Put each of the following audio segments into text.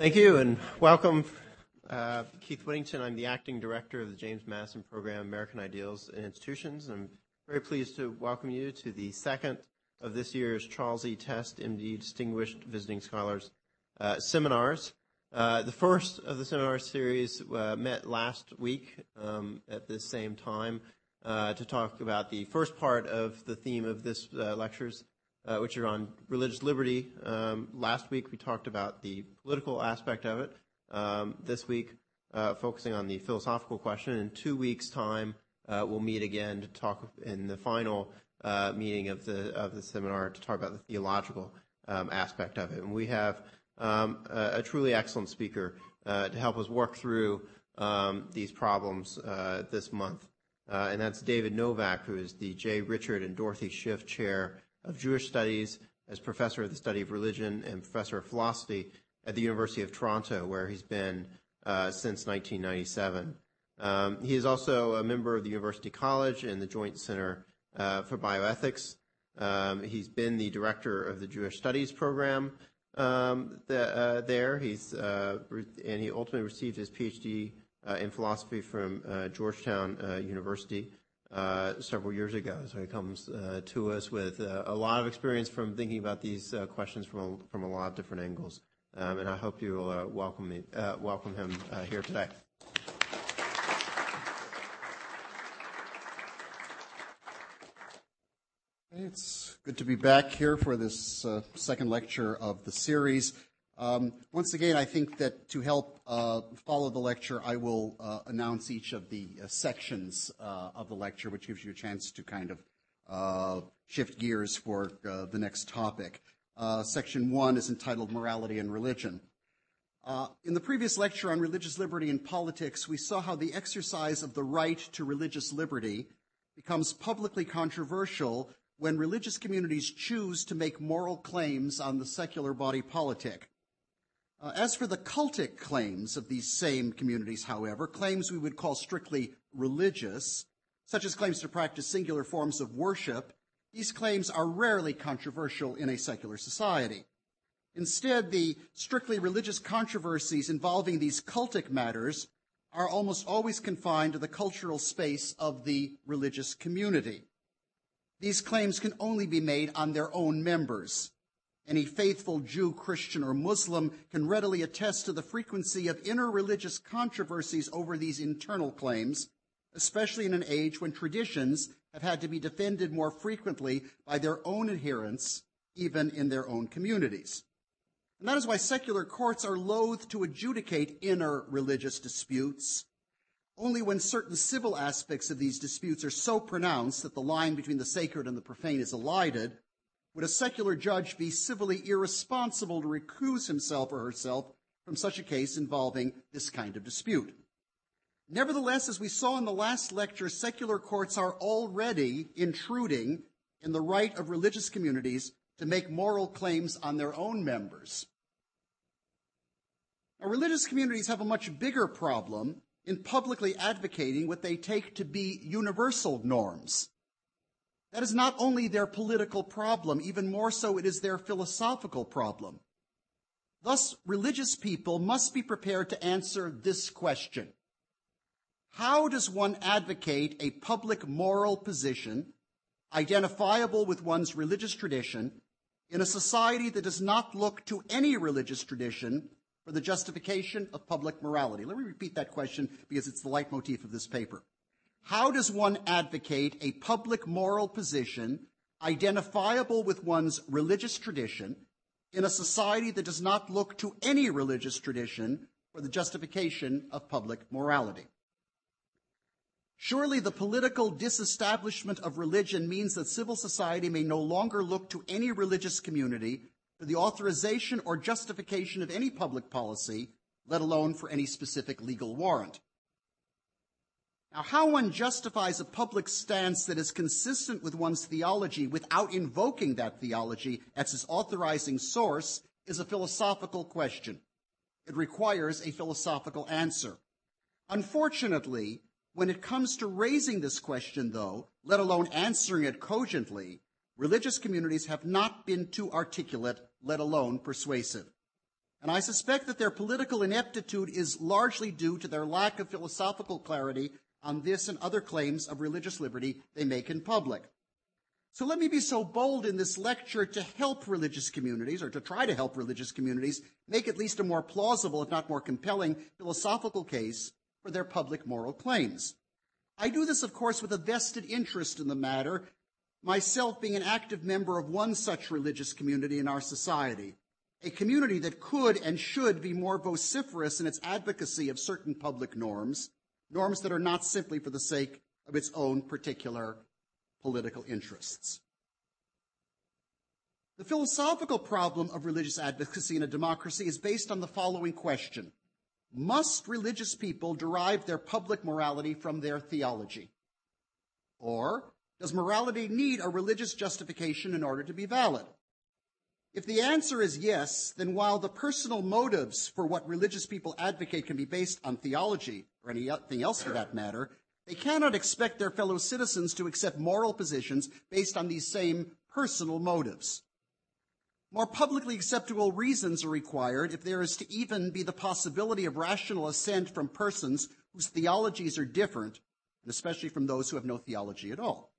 Thank you and welcome. Uh, Keith Whittington. I'm the acting director of the James Madison Program, American Ideals and Institutions. I'm very pleased to welcome you to the second of this year's Charles E. Test, MD, Distinguished Visiting Scholars uh, seminars. Uh, the first of the seminar series uh, met last week um, at this same time uh, to talk about the first part of the theme of this uh, lectures, which are on religious liberty. Um, last week we talked about the political aspect of it. Um, this week, uh, focusing on the philosophical question. In two weeks' time, uh, we'll meet again to talk in the final uh, meeting of the of the seminar to talk about the theological um, aspect of it. And we have um, a, a, truly excellent speaker uh, to help us work through um, these problems uh, this month. and that's David Novak, who is the J. Richard and Dorothy Shiff Chair of Jewish Studies as professor of the study of religion and professor of philosophy at the University of Toronto, where he's been uh, since 1997. Um, he is also a member of the University College and the Joint Center uh, for Bioethics. Um, he's been the director of the Jewish Studies program um, the, uh, there. He's uh, and he ultimately received his PhD uh, in philosophy from uh, Georgetown University several years ago. So he comes uh, to us with uh, a lot of experience from thinking about these uh, questions from a, from a lot of different angles. Um, and I hope you will uh, welcome me, welcome him here today. It's good to be back here for this second lecture of the series. Um, once again, I think that to help uh, follow the lecture, I will uh, announce each of the uh, sections uh, of the lecture, which gives you a chance to kind of uh, shift gears for uh, the next topic. section one is entitled Morality and Religion. in the previous lecture on religious liberty and politics, we saw how the exercise of the right to religious liberty becomes publicly controversial when religious communities choose to make moral claims on the secular body politic. Uh, as for the cultic claims of these same communities, however, claims we would call strictly religious, such as claims to practice singular forms of worship, these claims are rarely controversial in a secular society. Instead, the strictly religious controversies involving these cultic matters are almost always confined to the cultural space of the religious community. These claims can only be made on their own members. Any faithful Jew, Christian, or Muslim can readily attest to the frequency of interreligious controversies over these internal claims, especially in an age when traditions have had to be defended more frequently by their own adherents, even in their own communities. And that is why secular courts are loath to adjudicate inner religious disputes. Only when certain civil aspects of these disputes are so pronounced that the line between the sacred and the profane is elided would a secular judge be civilly irresponsible to recuse himself or herself from such a case involving this kind of dispute? Nevertheless, as we saw in the last lecture, secular courts are already intruding in the right of religious communities to make moral claims on their own members. Now, religious communities have a much bigger problem in publicly advocating what they take to be universal norms that is not only their political problem, even more so, it is their philosophical problem. Thus, religious people must be prepared to answer this question. How does one advocate a public moral position identifiable with one's religious tradition in a society that does not look to any religious tradition for the justification of public morality? Let me repeat that question because it's the leitmotif of this paper. How does one advocate a public moral position identifiable with one's religious tradition in a society that does not look to any religious tradition for the justification of public morality? Surely the political disestablishment of religion means that civil society may no longer look to any religious community for the authorization or justification of any public policy, let alone for any specific legal warrant. Now, how one justifies a public stance that is consistent with one's theology without invoking that theology as its authorizing source is a philosophical question. It requires a philosophical answer. Unfortunately, when it comes to raising this question, though, let alone answering it cogently, religious communities have not been too articulate, let alone persuasive. And I suspect that their political ineptitude is largely due to their lack of philosophical clarity on this and other claims of religious liberty they make in public. So let me be so bold in this lecture to help religious communities, or to try to help religious communities, make at least a more plausible, if not more compelling, philosophical case for their public moral claims. I do this, of course, with a vested interest in the matter, myself being an active member of one such religious community in our society, a community that could and should be more vociferous in its advocacy of certain public norms, norms that are not simply for the sake of its own particular political interests. The philosophical problem of religious advocacy in a democracy is based on the following question. Must religious people derive their public morality from their theology? Or does morality need a religious justification in order to be valid? If the answer is yes, then while the personal motives for what religious people advocate can be based on theology, or anything else for that matter, they cannot expect their fellow citizens to accept moral positions based on these same personal motives. More publicly acceptable reasons are required if there is to even be the possibility of rational assent from persons whose theologies are different, and especially from those who have no theology at all.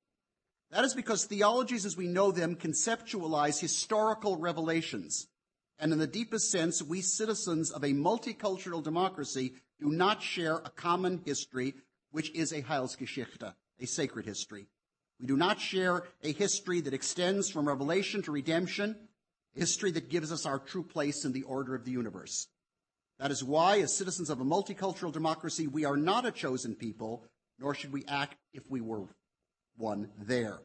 That is because theologies as we know them conceptualize historical revelations. And in the deepest sense, we citizens of a multicultural democracy do not share a common history, which is a Heilsgeschichte, a sacred history. We do not share a history that extends from revelation to redemption, a history that gives us our true place in the order of the universe. That is why, as citizens of a multicultural democracy, we are not a chosen people, nor should we act if we were one there.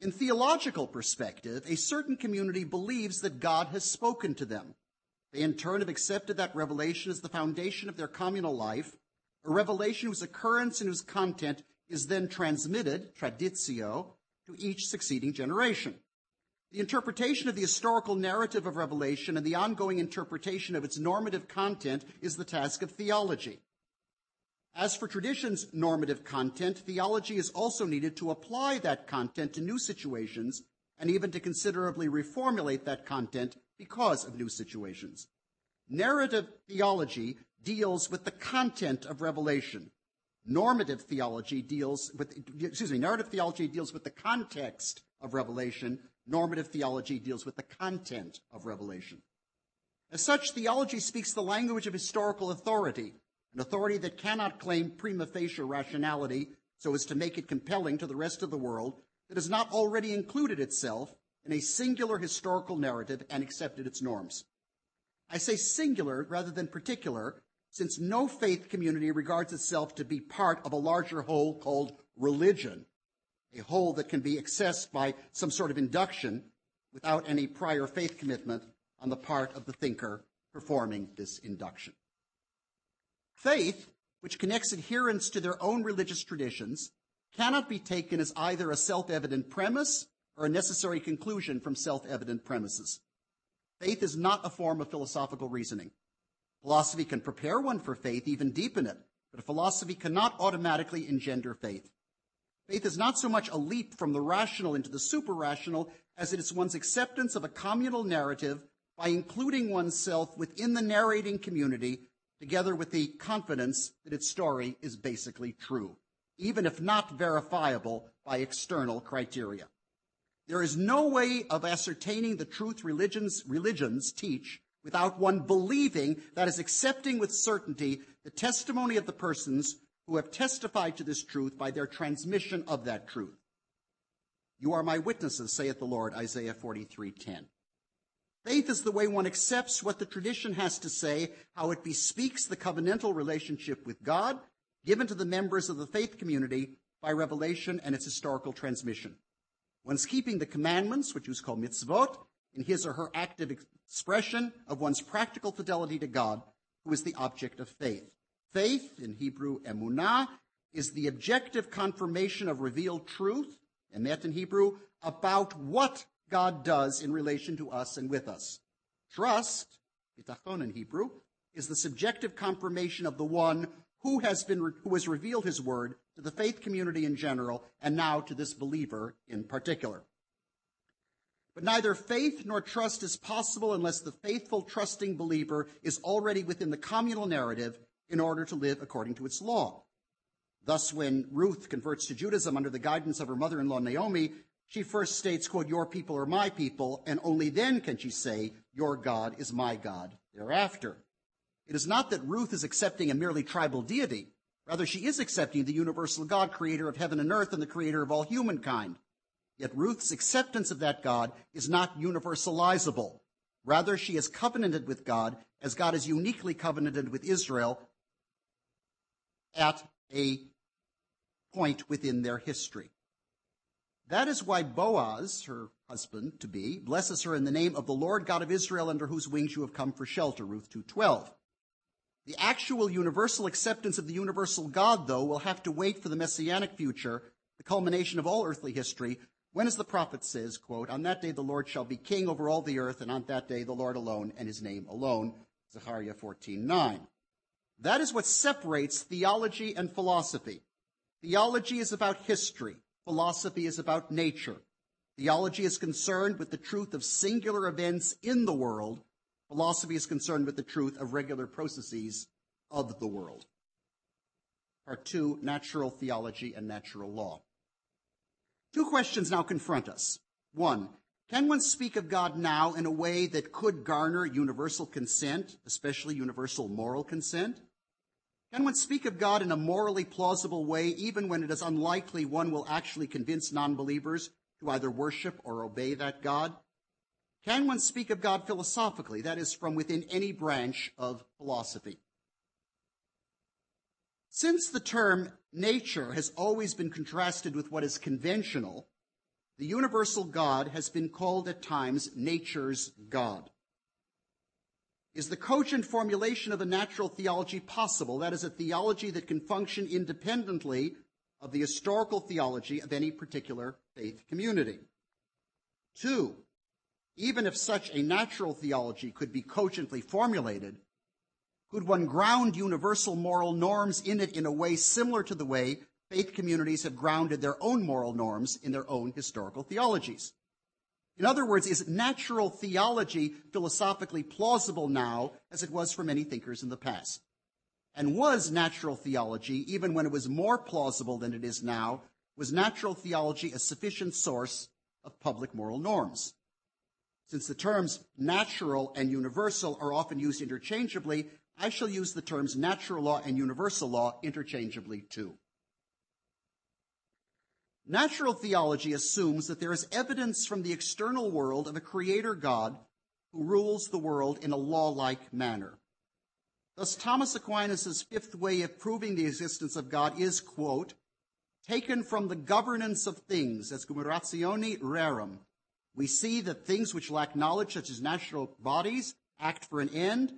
In theological perspective, a certain community believes that God has spoken to them. They in turn have accepted that revelation as the foundation of their communal life, a revelation whose occurrence and whose content is then transmitted, traditio, to each succeeding generation. The interpretation of the historical narrative of Revelation and the ongoing interpretation of its normative content is the task of theology. As for tradition's normative content, theology is also needed to apply that content to new situations and even to considerably reformulate that content because of new situations. Narrative theology deals with the content of revelation. Normative theology deals with, excuse me, narrative theology deals with the context of revelation. Normative theology deals with the content of revelation. As such, theology speaks the language of historical authority an authority that cannot claim prima facie rationality so as to make it compelling to the rest of the world that has not already included itself in a singular historical narrative and accepted its norms. I say singular rather than particular, since no faith community regards itself to be part of a larger whole called religion, a whole that can be accessed by some sort of induction without any prior faith commitment on the part of the thinker performing this induction. Faith, which connects adherents to their own religious traditions, cannot be taken as either a self-evident premise or a necessary conclusion from self-evident premises. Faith is not a form of philosophical reasoning. Philosophy can prepare one for faith, even deepen it, but a philosophy cannot automatically engender faith. Faith is not so much a leap from the rational into the super-rational as it is one's acceptance of a communal narrative by including oneself within the narrating community together with the confidence that its story is basically true, even if not verifiable by external criteria. There is no way of ascertaining the truth religions, religions teach without one believing that is accepting with certainty the testimony of the persons who have testified to this truth by their transmission of that truth. You are my witnesses, saith the Lord, Isaiah 43:10. Faith is the way one accepts what the tradition has to say, how it bespeaks the covenantal relationship with God given to the members of the faith community by revelation and its historical transmission. One's keeping the commandments, which is called mitzvot, in his or her active expression of one's practical fidelity to God, who is the object of faith. Faith, in Hebrew emunah, is the objective confirmation of revealed truth, emet in Hebrew, about what God does in relation to us and with us. Trust, bitachon in Hebrew, is the subjective confirmation of the one who has been who has revealed his word to the faith community in general and now to this believer in particular. But neither faith nor trust is possible unless the faithful, trusting believer is already within the communal narrative in order to live according to its law. Thus, when Ruth converts to Judaism under the guidance of her mother-in-law Naomi, she first states, quote, your people are my people, and only then can she say, your God is my God thereafter. It is not that Ruth is accepting a merely tribal deity. Rather, she is accepting the universal God, creator of heaven and earth and the creator of all humankind. Yet Ruth's acceptance of that God is not universalizable. Rather, she is covenanted with God as God is uniquely covenanted with Israel at a point within their history. That is why Boaz, her husband to be, blesses her in the name of the Lord God of Israel under whose wings you have come for shelter, Ruth 2:12. The actual universal acceptance of the universal God, though, will have to wait for the messianic future, the culmination of all earthly history, when, as the prophet says, quote, on that day the Lord shall be king over all the earth, and on that day the Lord alone and his name alone, Zechariah 14:9. That is what separates theology and philosophy. Theology is about history. Philosophy is about nature. Theology is concerned with the truth of singular events in the world. Philosophy is concerned with the truth of regular processes of the world. Part two, natural theology and natural law. Two questions now confront us. One, can one speak of God now in a way that could garner universal consent, especially universal moral consent? Can one speak of God in a morally plausible way, even when it is unlikely one will actually convince non-believers to either worship or obey that God? Can one speak of God philosophically, that is, from within any branch of philosophy? Since the term nature has always been contrasted with what is conventional, the universal God has been called at times nature's God. Is the cogent formulation of a natural theology possible? That is a theology that can function independently of the historical theology of any particular faith community. Two, even if such a natural theology could be cogently formulated, could one ground universal moral norms in it in a way similar to the way faith communities have grounded their own moral norms in their own historical theologies? In other words, is natural theology philosophically plausible now as it was for many thinkers in the past? And was natural theology, even when it was more plausible than it is now, was natural theology a sufficient source of public moral norms? Since the terms natural and universal are often used interchangeably, I shall use the terms natural law and universal law interchangeably too. Natural theology assumes that there is evidence from the external world of a creator God who rules the world in a law-like manner. Thus, Thomas Aquinas' fifth way of proving the existence of God is, quote, taken from the governance of things, ex gubernatione rerum. We see that things which lack knowledge, such as natural bodies, act for an end,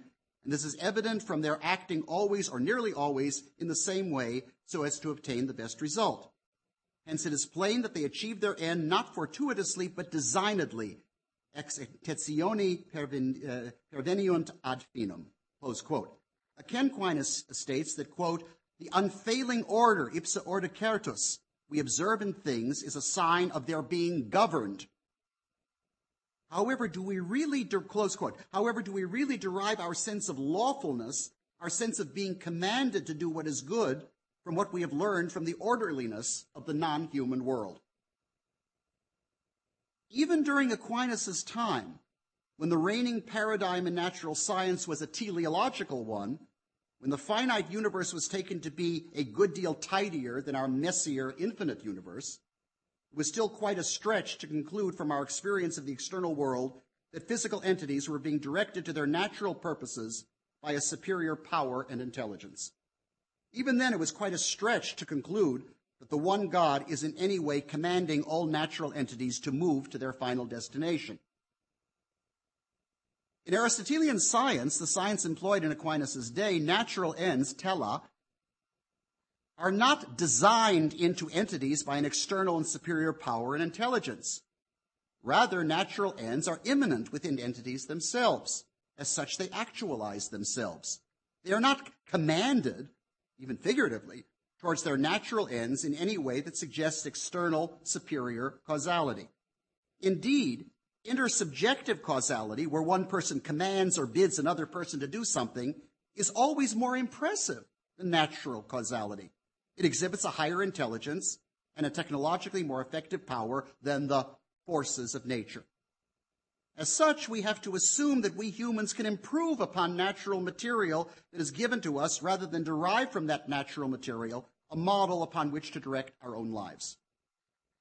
and this is evident from their acting always or nearly always in the same way so as to obtain the best result. Hence, it is plain that they achieve their end not fortuitously, but designedly. Ex intentione uh, perveniunt ad finem. Close quote. Ken states that, quote, the unfailing order, ipsa ordo certus, we observe in things is a sign of their being governed. However, do we really, close quote, however, do we really derive our sense of lawfulness, our sense of being commanded to do what is good, from what we have learned from the orderliness of the non-human world. Even during Aquinas' time, when the reigning paradigm in natural science was a teleological one, when the finite universe was taken to be a good deal tidier than our messier infinite universe, it was still quite a stretch to conclude from our experience of the external world that physical entities were being directed to their natural purposes by a superior power and intelligence. Even then, it was quite a stretch to conclude that the one God is in any way commanding all natural entities to move to their final destination. In Aristotelian science, the science employed in Aquinas' day, natural ends, tela, are not designed into entities by an external and superior power and intelligence. Rather, natural ends are immanent within entities themselves. As such, they actualize themselves. They are not commanded even figuratively, towards their natural ends in any way that suggests external superior causality. Indeed, intersubjective causality, where one person commands or bids another person to do something, is always more impressive than natural causality. It exhibits a higher intelligence and a technologically more effective power than the forces of nature. As such, we have to assume that we humans can improve upon natural material that is given to us rather than derive from that natural material a model upon which to direct our own lives.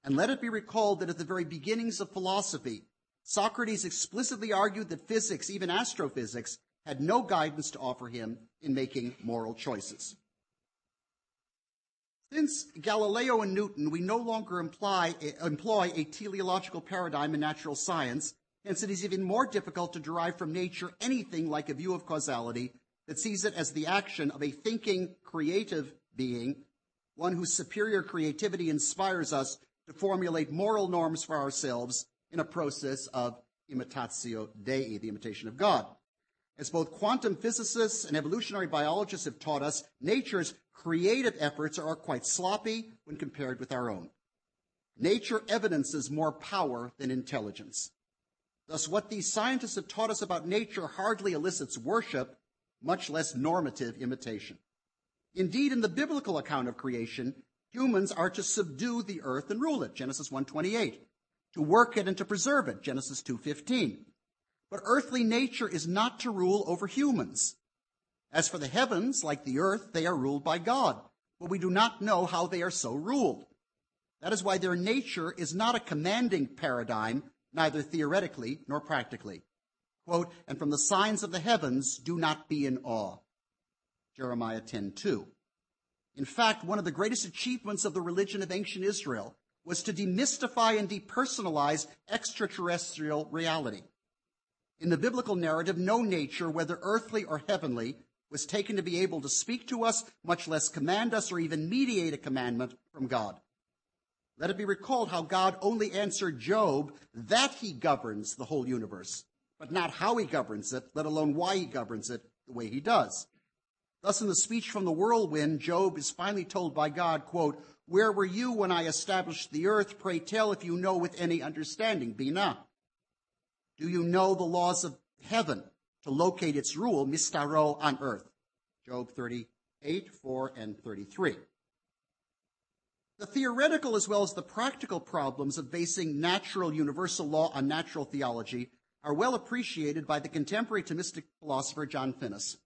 And let it be recalled that at the very beginnings of philosophy, Socrates explicitly argued that physics, even astrophysics, had no guidance to offer him in making moral choices. Since Galileo and Newton, we no longer imply, employ a teleological paradigm in natural science, hence it is even more difficult to derive from nature anything like a view of causality that sees it as the action of a thinking, creative being, one whose superior creativity inspires us to formulate moral norms for ourselves in a process of imitatio Dei, the imitation of God. As both quantum physicists and evolutionary biologists have taught us, nature's creative efforts are quite sloppy when compared with our own. Nature evidences more power than intelligence. Thus, what these scientists have taught us about nature hardly elicits worship, much less normative imitation. Indeed, in the biblical account of creation, humans are to subdue the earth and rule it, Genesis 1:28, to work it and to preserve it, Genesis 2:15. But earthly nature is not to rule over humans. As for the heavens, like the earth, they are ruled by God, but we do not know how they are so ruled. That is why their nature is not a commanding paradigm, neither theoretically nor practically. Quote, and from the signs of the heavens, do not be in awe. Jeremiah 10:2. In fact, one of the greatest achievements of the religion of ancient Israel was to demystify and depersonalize extraterrestrial reality. In the biblical narrative, no nature, whether earthly or heavenly, was taken to be able to speak to us, much less command us or even mediate a commandment from God. Let it be recalled how God only answered Job that he governs the whole universe, but not how he governs it, let alone why he governs it the way he does. Thus, in the speech from the whirlwind, Job is finally told by God, quote, Where were you when I established the earth? Pray tell if you know with any understanding. Bina. Do you know the laws of heaven to locate its rule, mishtaro, on earth? Job 38, 4, and 33. The theoretical as well as the practical problems of basing natural universal law on natural theology are well appreciated by the contemporary Thomistic philosopher John Finnis.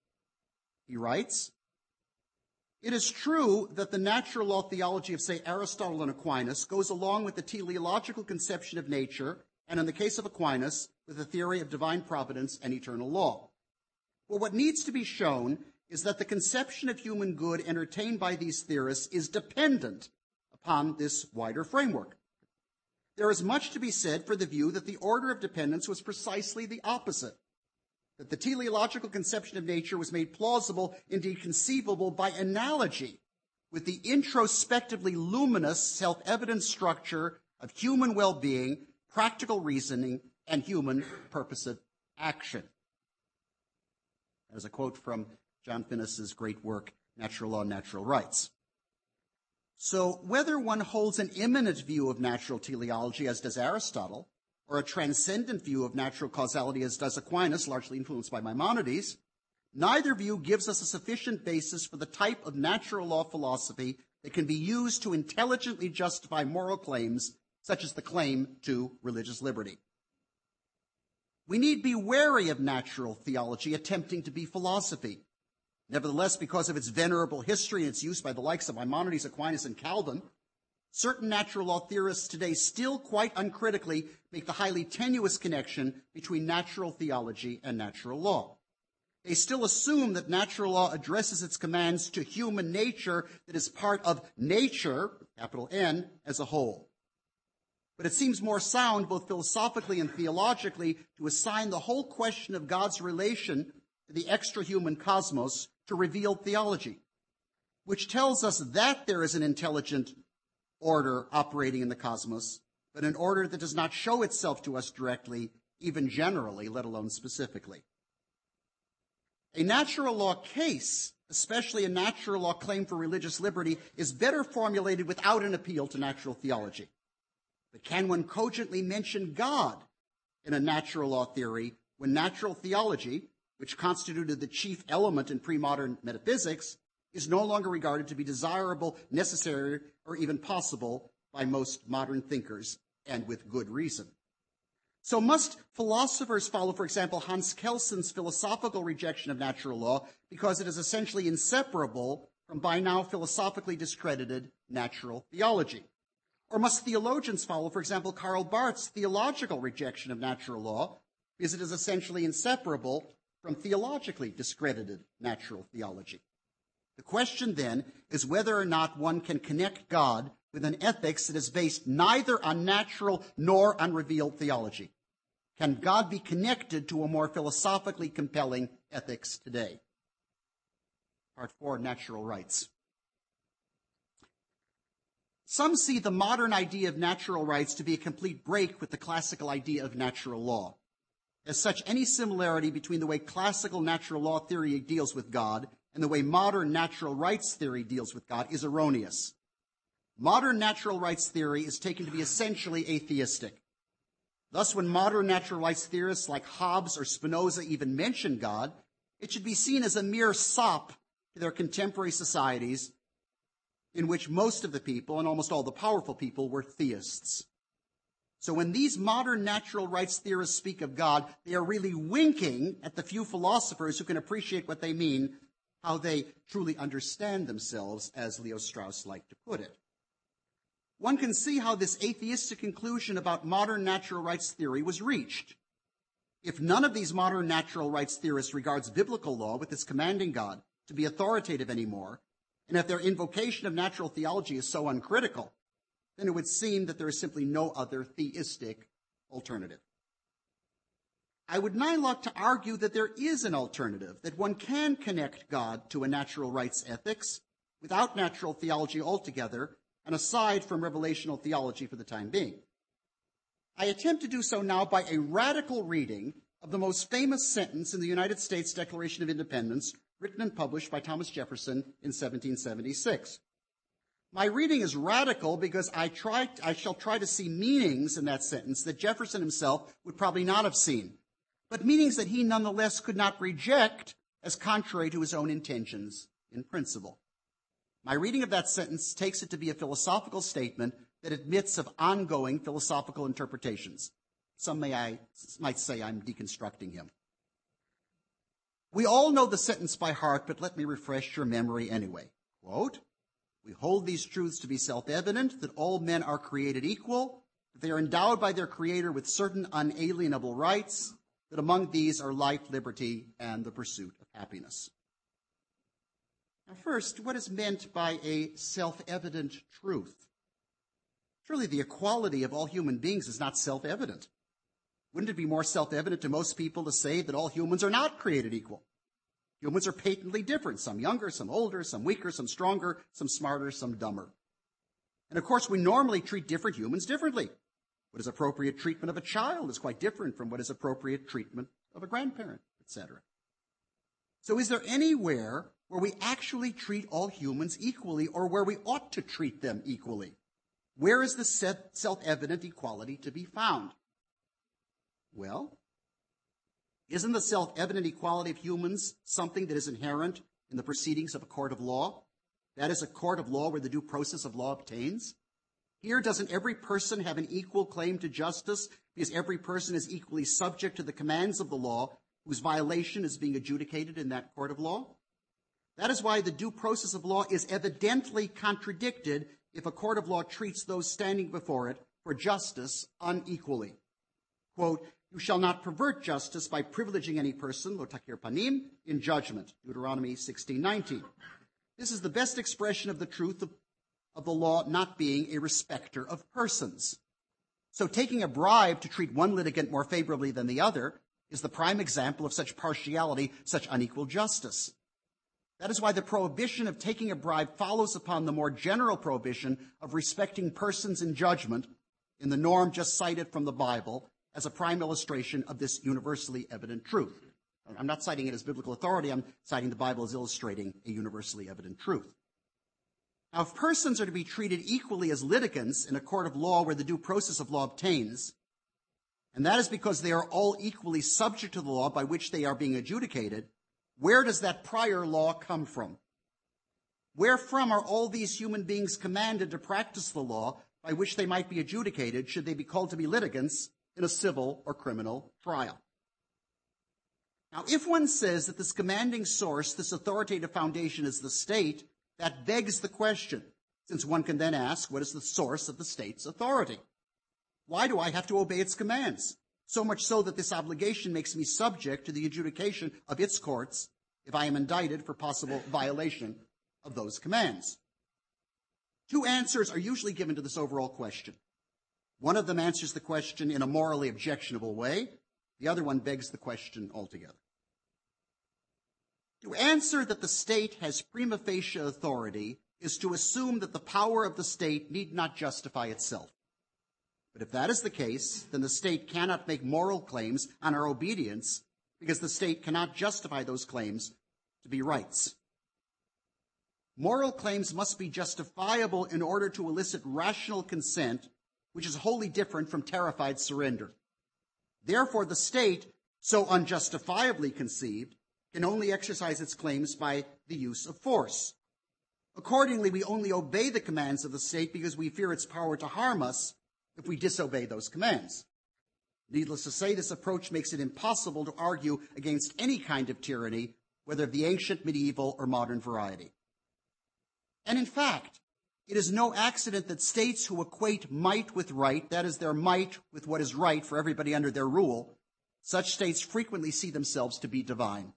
He writes, it is true that the natural law theology of, say, Aristotle and Aquinas goes along with the teleological conception of nature, and in the case of Aquinas, with the theory of divine providence and eternal law. But what needs to be shown is that the conception of human good entertained by these theorists is dependent upon this wider framework. There is much to be said for the view that the order of dependence was precisely the opposite. That the teleological conception of nature was made plausible, indeed conceivable, by analogy with the introspectively luminous, self-evident structure of human well-being, practical reasoning, and human purposive action. That is a quote from John Finnis's great work, Natural Law and Natural Rights. So whether one holds an immanent view of natural teleology, as does Aristotle, or a transcendent view of natural causality, as does Aquinas, largely influenced by Maimonides, neither view gives us a sufficient basis for the type of natural law philosophy that can be used to intelligently justify moral claims, such as the claim to religious liberty. We need be wary of natural theology attempting to be philosophy. Nevertheless, because of its venerable history and its use by the likes of Maimonides, Aquinas, and Calvin, certain natural law theorists today still quite uncritically make the highly tenuous connection between natural theology and natural law. They still assume that natural law addresses its commands to human nature that is part of nature, capital N, as a whole. But it seems more sound, both philosophically and theologically, to assign the whole question of God's relation to the extra-human cosmos to revealed theology, which tells us that there is an intelligent order operating in the cosmos, but an order that does not show itself to us directly, even generally, let alone specifically. A natural law case, especially a natural law claim for religious liberty, is better formulated without an appeal to natural theology. But can one cogently mention God in a natural law theory when natural theology, which constituted the chief element in pre-modern metaphysics, is no longer regarded to be desirable, necessary, or even possible by most modern thinkers, and with good reason. So must philosophers follow, for example, Hans Kelsen's philosophical rejection of natural law because it is essentially inseparable from by now philosophically discredited natural theology? Or must theologians follow, for example, Karl Barth's theological rejection of natural law because it is essentially inseparable from theologically discredited natural theology? The question then is whether or not one can connect God with an ethics that is based neither on natural nor on revealed theology. Can God be connected to a more philosophically compelling ethics today? Part four, natural rights. Some see the modern idea of natural rights to be a complete break with the classical idea of natural law. As such, any similarity between the way classical natural law theory deals with God and the way modern natural rights theory deals with God is erroneous. Modern natural rights theory is taken to be essentially atheistic. Thus, when modern natural rights theorists like Hobbes or Spinoza even mention God, it should be seen as a mere sop to their contemporary societies in which most of the people and almost all the powerful people were theists. So when these modern natural rights theorists speak of God, they are really winking at the few philosophers who can appreciate what they mean, how they truly understand themselves, as Leo Strauss liked to put it. One can see how this atheistic conclusion about modern natural rights theory was reached. If none of these modern natural rights theorists regards biblical law with its commanding God to be authoritative anymore, and if their invocation of natural theology is so uncritical, then it would seem that there is simply no other theistic alternative. I would now like to argue that there is an alternative, that one can connect God to a natural rights ethics without natural theology altogether and aside from revelational theology for the time being. I attempt to do so now by a radical reading of the most famous sentence in the United States Declaration of Independence, written and published by Thomas Jefferson in 1776. My reading is radical because I, try, I shall try to see meanings in that sentence that Jefferson himself would probably not have seen, but meanings that he nonetheless could not reject as contrary to his own intentions in principle. My reading of that sentence takes it to be a philosophical statement that admits of ongoing philosophical interpretations. Some may I, might say I'm deconstructing him. We all know the sentence by heart, but let me refresh your memory anyway. Quote, we hold these truths to be self-evident that all men are created equal, that they are endowed by their creator with certain unalienable rights, that among these are life, liberty, and the pursuit of happiness. Now, first, what is meant by a self-evident truth? Surely the equality of all human beings is not self-evident. Wouldn't it be more self-evident to most people to say that all humans are not created equal? Humans are patently different, some younger, some older, some weaker, some stronger, some smarter, some dumber. And of course, we normally treat different humans differently. What is appropriate treatment of a child is quite different from what is appropriate treatment of a grandparent, etc. So is there anywhere where we actually treat all humans equally or where we ought to treat them equally? Where is the self-evident equality to be found? Well, isn't the self-evident equality of humans something that is inherent in the proceedings of a court of law? That is a court of law where the due process of law obtains. Here, doesn't every person have an equal claim to justice because every person is equally subject to the commands of the law whose violation is being adjudicated in that court of law? That is why the due process of law is evidently contradicted if a court of law treats those standing before it for justice unequally. Quote, you shall not pervert justice by privileging any person, lo takir panim, in judgment. Deuteronomy 16:19. This is the best expression of the truth of, of the law not being a respecter of persons. So taking a bribe to treat one litigant more favorably than the other is the prime example of such partiality, such unequal justice. That is why the prohibition of taking a bribe follows upon the more general prohibition of respecting persons in judgment in the norm just cited from the Bible as a prime illustration of this universally evident truth. I'm not citing it as biblical authority, I'm citing the Bible as illustrating a universally evident truth. Now, if persons are to be treated equally as litigants in a court of law where the due process of law obtains, and that is because they are all equally subject to the law by which they are being adjudicated, where does that prior law come from? Wherefrom are all these human beings commanded to practice the law by which they might be adjudicated should they be called to be litigants in a civil or criminal trial? Now, if one says that this commanding source, this authoritative foundation is the state, that begs the question, since one can then ask, what is the source of the state's authority? Why do I have to obey its commands? So much so that this obligation makes me subject to the adjudication of its courts if I am indicted for possible violation of those commands. Two answers are usually given to this overall question. One of them answers the question in a morally objectionable way. The other one begs the question altogether. To answer that the state has prima facie authority is to assume that the power of the state need not justify itself. But if that is the case, then the state cannot make moral claims on our obedience because the state cannot justify those claims to be rights. Moral claims must be justifiable in order to elicit rational consent, which is wholly different from terrified surrender. Therefore, the state, so unjustifiably conceived, can only exercise its claims by the use of force. Accordingly, we only obey the commands of the state because we fear its power to harm us if we disobey those commands. Needless to say, this approach makes it impossible to argue against any kind of tyranny, whether of the ancient, medieval, or modern variety. And in fact, it is no accident that states who equate might with right, that is, their might with what is right for everybody under their rule, such states frequently see themselves to be divine.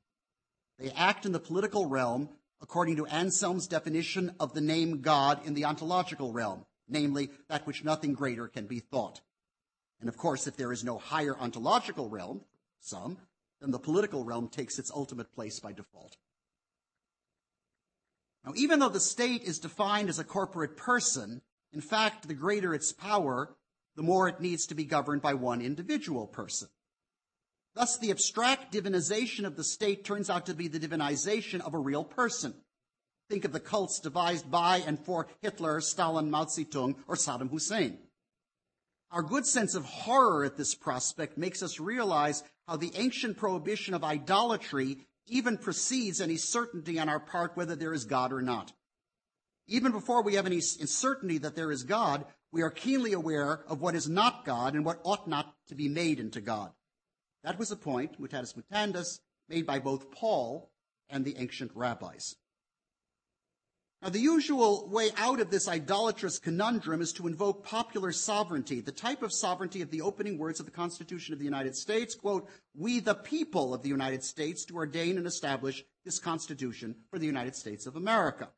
They act in the political realm according to Anselm's definition of the name God in the ontological realm, namely, that which nothing greater can be thought. And of course, if there is no higher ontological realm, some, then the political realm takes its ultimate place by default. Now, even though the state is defined as a corporate person, in fact, the greater its power, the more it needs to be governed by one individual person. Thus, the abstract divinization of the state turns out to be the divinization of a real person. Think of the cults devised by and for Hitler, Stalin, Mao Zedong, or Saddam Hussein. Our good sense of horror at this prospect makes us realize how the ancient prohibition of idolatry even precedes any certainty on our part whether there is God or not. Even before we have any certainty that there is God, we are keenly aware of what is not God and what ought not to be made into God. That was a point, mutatis mutandis, made by both Paul and the ancient rabbis. Now, the usual way out of this idolatrous conundrum is to invoke popular sovereignty, the type of sovereignty of the opening words of the Constitution of the United States, quote, we the people of the United States do ordain and establish this Constitution for the United States of America.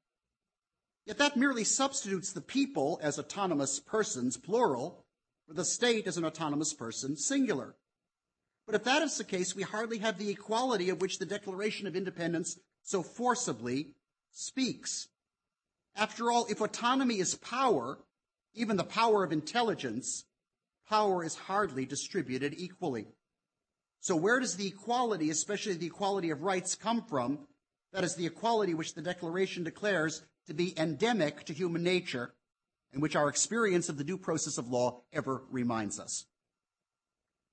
Yet that merely substitutes the people as autonomous persons, plural, for the state as an autonomous person, singular. But if that is the case, we hardly have the equality of which the Declaration of Independence so forcibly speaks. After all, if autonomy is power, even the power of intelligence, power is hardly distributed equally. So where does the equality, especially the equality of rights, come from? That is the equality which the Declaration declares to be endemic to human nature and which our experience of the due process of law ever reminds us.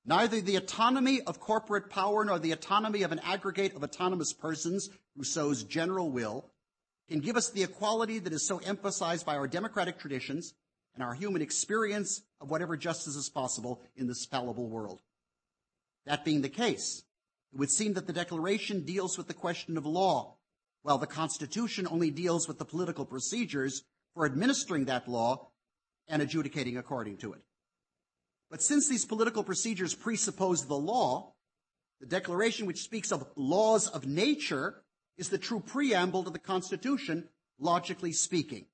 Neither the autonomy of corporate power nor the autonomy of an aggregate of autonomous persons, Rousseau's general will, can give us the equality that is so emphasized by our democratic traditions and our human experience of whatever justice is possible in this fallible world. That being the case, it would seem that the Declaration deals with the question of law, while the Constitution only deals with the political procedures for administering that law and adjudicating according to it. But since these political procedures presuppose the law, the Declaration, which speaks of laws of nature, is the true preamble to the Constitution, logically speaking.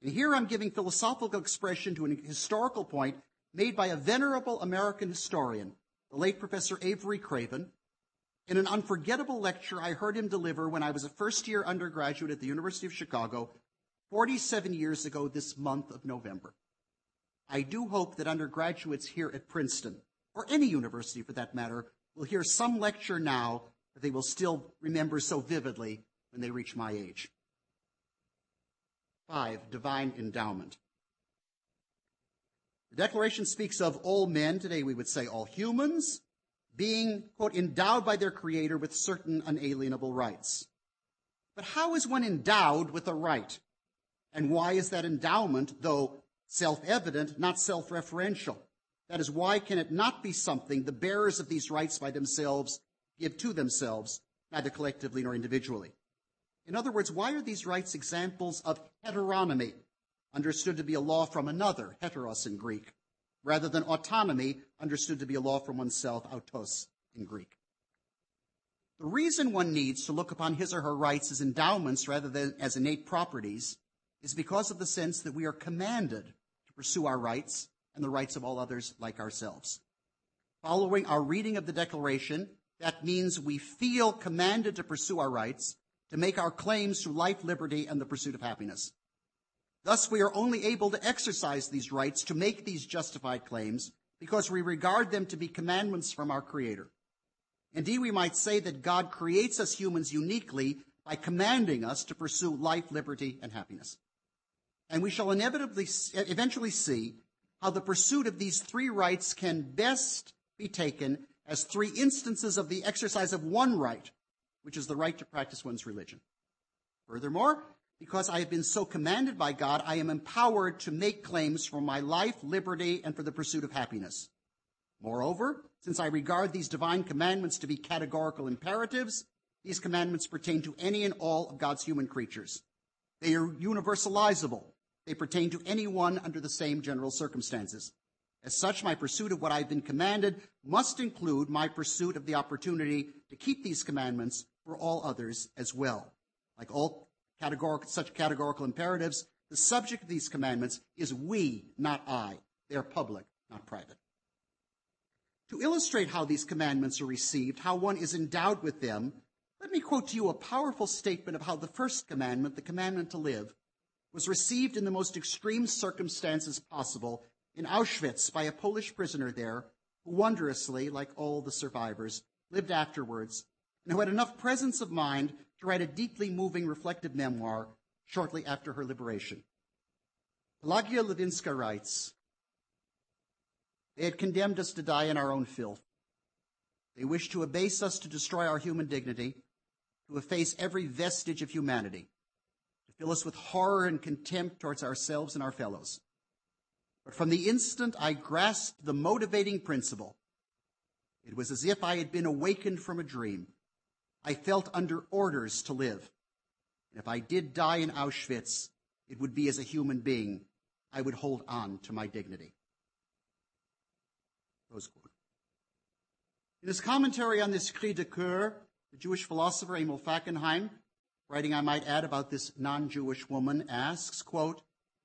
And here I'm giving philosophical expression to an historical point made by a venerable American historian, the late Professor Avery Craven, in an unforgettable lecture I heard him deliver when I was a first year undergraduate at the University of Chicago 47 years ago this month of November. I do hope that undergraduates here at Princeton, or any university for that matter, will hear some lecture now that they will still remember so vividly when they reach my age. Five, divine endowment. The Declaration speaks of all men, today we would say all humans, being, quote, endowed by their Creator with certain unalienable rights. But how is one endowed with a right? And why is that endowment, though self-evident, not self-referential? That is, why can it not be something the bearers of these rights by themselves give to themselves, neither collectively nor individually? In other words, why are these rights examples of heteronomy, understood to be a law from another, heteros in Greek, rather than autonomy, understood to be a law from oneself, autos in Greek? The reason one needs to look upon his or her rights as endowments rather than as innate properties is because of the sense that we are commanded to pursue our rights and the rights of all others like ourselves. Following our reading of the Declaration, that means we feel commanded to pursue our rights, to make our claims to life, liberty, and the pursuit of happiness. Thus, we are only able to exercise these rights to make these justified claims because we regard them to be commandments from our Creator. Indeed, we might say that God creates us humans uniquely by commanding us to pursue life, liberty, and happiness. And we shall inevitably, eventually see how the pursuit of these three rights can best be taken as three instances of the exercise of one right, which is the right to practice one's religion. Furthermore, because I have been so commanded by God, I am empowered to make claims for my life, liberty, and for the pursuit of happiness. Moreover, since I regard these divine commandments to be categorical imperatives, these commandments pertain to any and all of God's human creatures. They are universalizable. They pertain to anyone under the same general circumstances. As such, my pursuit of what I've been commanded must include my pursuit of the opportunity to keep these commandments for all others as well. Like all categorical, such categorical imperatives, the subject of these commandments is we, not I. They are public, not private. To illustrate how these commandments are received, how one is endowed with them, let me quote to you a powerful statement of how the first commandment, the commandment to live, was received in the most extreme circumstances possible in Auschwitz by a Polish prisoner there who wondrously, like all the survivors, lived afterwards and who had enough presence of mind to write a deeply moving reflective memoir shortly after her liberation. Pelagia Lewinska writes, they had condemned us to die in our own filth. They wished to abase us to destroy our human dignity, to efface every vestige of humanity, to fill us with horror and contempt towards ourselves and our fellows. But from the instant I grasped the motivating principle, it was as if I had been awakened from a dream. I felt under orders to live. And if I did die in Auschwitz, it would be as a human being. I would hold on to my dignity. In his commentary on this cri de coeur, the Jewish philosopher Emil Fackenheim, writing, I might add, about this non-Jewish woman, asks, quote,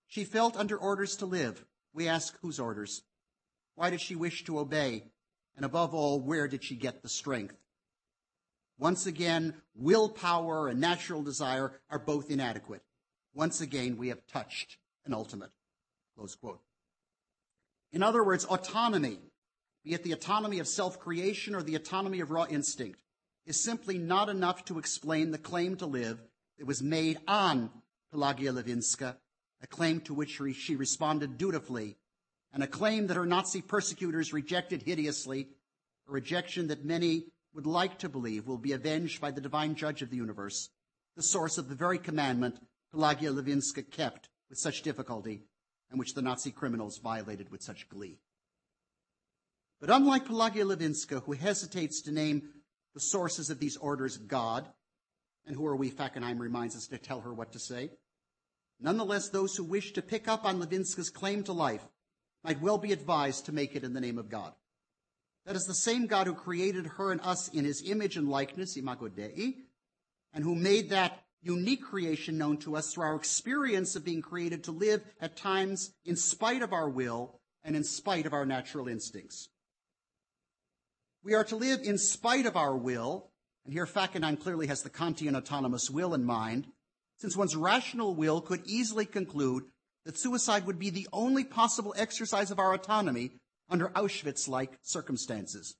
She felt under orders to live. We ask, whose orders? Why did she wish to obey? And above all, where did she get the strength? Once again, willpower and natural desire are both inadequate. Once again, we have touched an ultimate. Close quote. In other words, autonomy be it the autonomy of self-creation or the autonomy of raw instinct, is simply not enough to explain the claim to live that was made on Pelagia Lewinska, a claim to which she responded dutifully, and a claim that her Nazi persecutors rejected hideously, a rejection that many would like to believe will be avenged by the divine judge of the universe, the source of the very commandment Pelagia Lewinska kept with such difficulty and which the Nazi criminals violated with such glee. But unlike Pelagia Lewinska, who hesitates to name the sources of these orders God, and who are we, Fackenheim reminds us to tell her what to say, nonetheless, those who wish to pick up on Lewinska's claim to life might well be advised to make it in the name of God. That is the same God who created her and us in his image and likeness, imago Dei, and who made that unique creation known to us through our experience of being created to live at times in spite of our will and in spite of our natural instincts. We are to live in spite of our will, and here Fackenheim clearly has the Kantian autonomous will in mind, since one's rational will could easily conclude that suicide would be the only possible exercise of our autonomy under Auschwitz-like circumstances.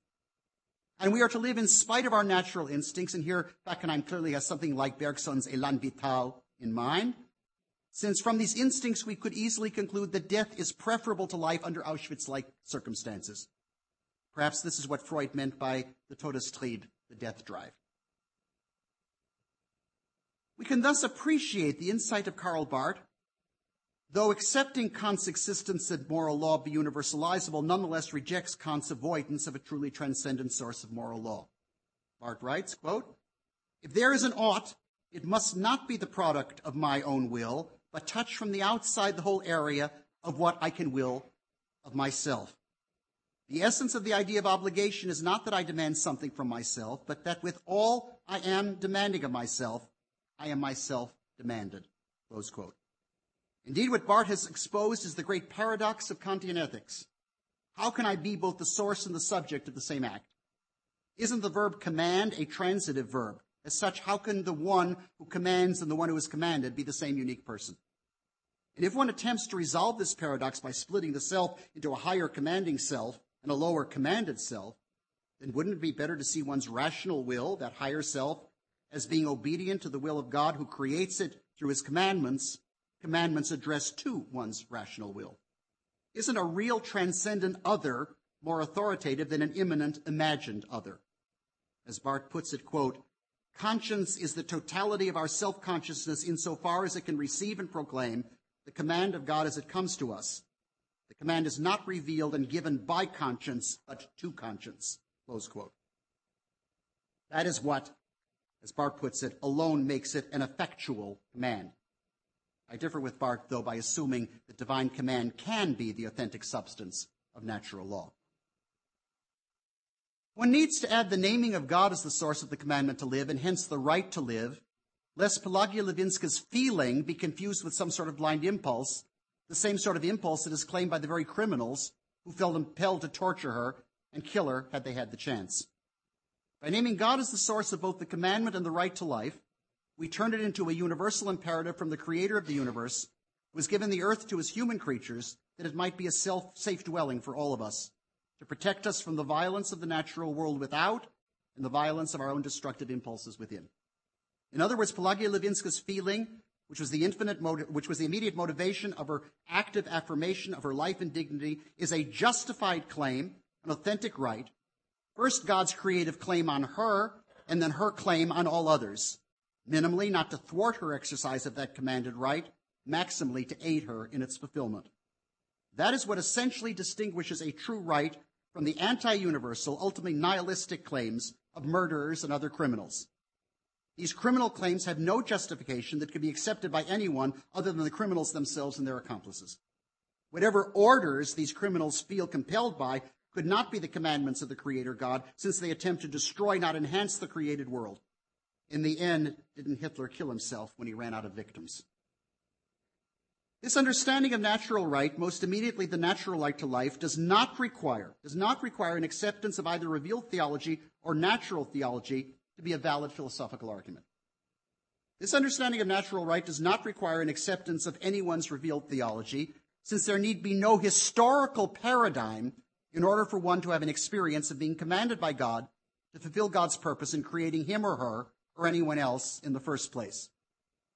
And we are to live in spite of our natural instincts, and here Fackenheim clearly has something like Bergson's Elan Vital in mind, since from these instincts we could easily conclude that death is preferable to life under Auschwitz like circumstances. Perhaps this is what Freud meant by the Todestrieb, the death drive. We can thus appreciate the insight of Karl Barth. Though accepting Kant's existence that moral law be universalizable, nonetheless rejects Kant's avoidance of a truly transcendent source of moral law. Barth writes, quote, If there is an ought, it must not be the product of my own will, but touch from the outside the whole area of what I can will of myself. The essence of the idea of obligation is not that I demand something from myself, but that with all I am demanding of myself, I am myself demanded. Indeed, what Barth has exposed is the great paradox of Kantian ethics. How can I be both the source and the subject of the same act? Isn't the verb command a transitive verb? As such, how can the one who commands and the one who is commanded be the same unique person? And if one attempts to resolve this paradox by splitting the self into a higher commanding self and a lower commanded self, then wouldn't it be better to see one's rational will, that higher self, as being obedient to the will of God who creates it through his commandments, commandments addressed to one's rational will. Isn't a real transcendent other more authoritative than an immanent imagined other? As Barth puts it, quote, conscience is the totality of our self-consciousness insofar as it can receive and proclaim the command of God as it comes to us. The command is not revealed and given by conscience, but to conscience. Close quote. That is what as Barth puts it, alone makes it an effectual command. I differ with Barth, though, by assuming that divine command can be the authentic substance of natural law. One needs to add the naming of God as the source of the commandment to live, and hence the right to live, lest Pelagia Lewinska's feeling be confused with some sort of blind impulse, the same sort of impulse that is claimed by the very criminals who felt impelled to torture her and kill her had they had the chance. By naming God as the source of both the commandment and the right to life, we turn it into a universal imperative from the creator of the universe, who has given the earth to his human creatures that it might be a self, safe dwelling for all of us, to protect us from the violence of the natural world without and the violence of our own destructive impulses within. In other words, Pelagia Lewinska's feeling, which was the infinite motive, which was the immediate motivation of her active affirmation of her life and dignity, is a justified claim, an authentic right, First, God's creative claim on her, and then her claim on all others. Minimally, not to thwart her exercise of that commanded right, maximally to aid her in its fulfillment. That is what essentially distinguishes a true right from the anti-universal, ultimately nihilistic claims of murderers and other criminals. These criminal claims have no justification that can be accepted by anyone other than the criminals themselves and their accomplices. Whatever orders these criminals feel compelled by could not be the commandments of the Creator God, since they attempt to destroy, not enhance the created world. In the end, didn't Hitler kill himself when he ran out of victims? This understanding of natural right, most immediately the natural right to life, does not require, does not require an acceptance of either revealed theology or natural theology to be a valid philosophical argument. This understanding of natural right does not require an acceptance of anyone's revealed theology, since there need be no historical paradigm in order for one to have an experience of being commanded by God to fulfill God's purpose in creating him or her or anyone else in the first place.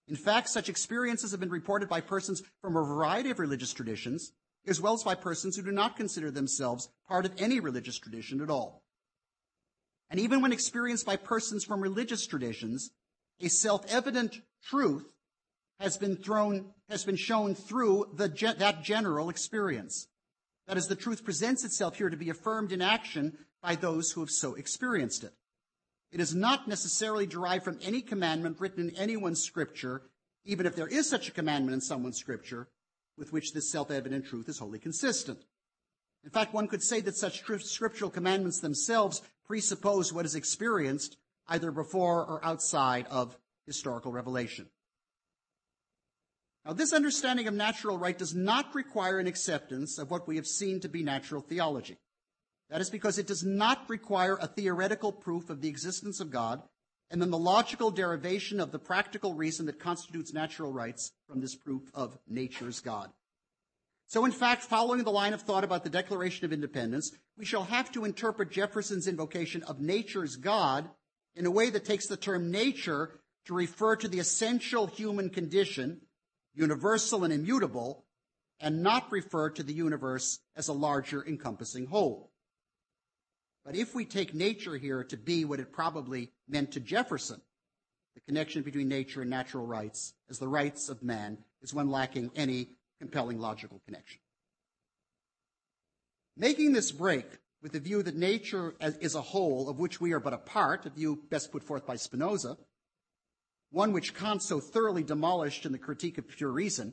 In fact, such experiences have been reported by persons from a variety of religious traditions, as well as by persons who do not consider themselves part of any religious tradition at all. And even when experienced by persons from religious traditions, a self-evident truth has been thrown, has been shown through the, that general experience. That is, the truth presents itself here to be affirmed in action by those who have so experienced it. It is not necessarily derived from any commandment written in anyone's scripture, even if there is such a commandment in someone's scripture, with which this self-evident truth is wholly consistent. In fact, one could say that such scriptural commandments themselves presuppose what is experienced either before or outside of historical revelation. Now, this understanding of natural right does not require an acceptance of what we have seen to be natural theology. That is because it does not require a theoretical proof of the existence of God and then the logical derivation of the practical reason that constitutes natural rights from this proof of nature's God. So, in fact, following the line of thought about the Declaration of Independence, we shall have to interpret Jefferson's invocation of nature's God in a way that takes the term nature to refer to the essential human condition universal and immutable, and not refer to the universe as a larger encompassing whole. But if we take nature here to be what it probably meant to Jefferson, the connection between nature and natural rights as the rights of man is one lacking any compelling logical connection. Making this break with the view that nature is a whole of which we are but a part, a view best put forth by Spinoza, one which Kant so thoroughly demolished in the Critique of Pure Reason,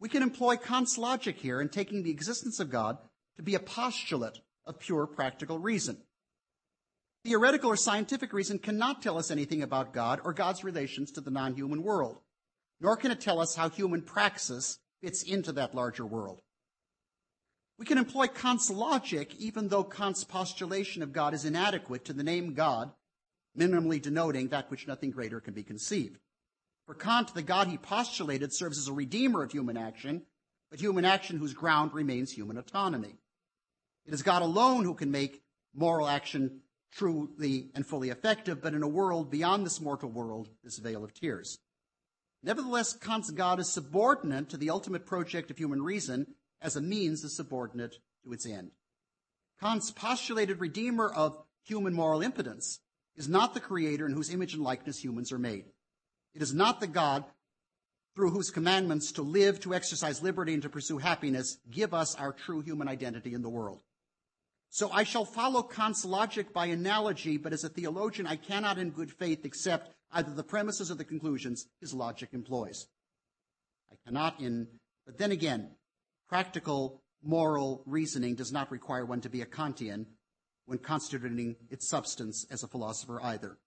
we can employ Kant's logic here in taking the existence of God to be a postulate of pure practical reason. Theoretical or scientific reason cannot tell us anything about God or God's relations to the non-human world, nor can it tell us how human praxis fits into that larger world. We can employ Kant's logic even though Kant's postulation of God is inadequate to the name God, minimally denoting that which nothing greater can be conceived. For Kant, the God he postulated serves as a redeemer of human action, but human action whose ground remains human autonomy. It is God alone who can make moral action truly and fully effective, but in a world beyond this mortal world, this vale of tears. Nevertheless, Kant's God is subordinate to the ultimate project of human reason as a means is subordinate to its end. Kant's postulated redeemer of human moral impotence is not the creator in whose image and likeness humans are made. It is not the God through whose commandments to live, to exercise liberty, and to pursue happiness give us our true human identity in the world. So I shall follow Kant's logic by analogy, but as a theologian, I cannot in good faith accept either the premises or the conclusions his logic employs. I cannot in, but then again, practical moral reasoning does not require one to be a Kantian when constituting its substance as a philosopher either.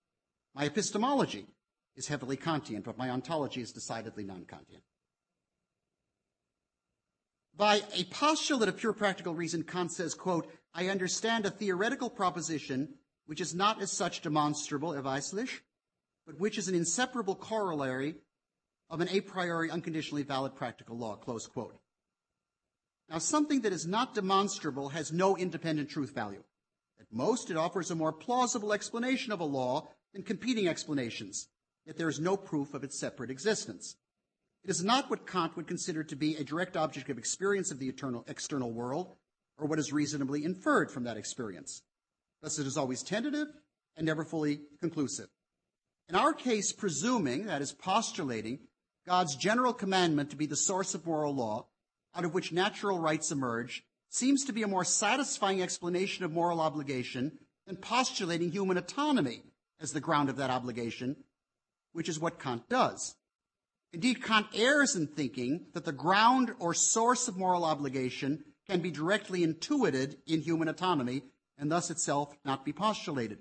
My epistemology is heavily Kantian, but my ontology is decidedly non-Kantian. By a postulate of pure practical reason, Kant says, quote, I understand a theoretical proposition which is not as such demonstrable, erweislich, but which is an inseparable corollary of an a priori unconditionally valid practical law, close quote. Now, something that is not demonstrable has no independent truth value. At most, it offers a more plausible explanation of a law than competing explanations, yet there is no proof of its separate existence. It is not what Kant would consider to be a direct object of experience of the eternal, external world, or what is reasonably inferred from that experience. Thus, it is always tentative and never fully conclusive. In our case, presuming, that is, postulating, God's general commandment to be the source of moral law, out of which natural rights emerge, seems to be a more satisfying explanation of moral obligation than postulating human autonomy as the ground of that obligation, which is what Kant does. Indeed, Kant errs in thinking that the ground or source of moral obligation can be directly intuited in human autonomy and thus itself not be postulated.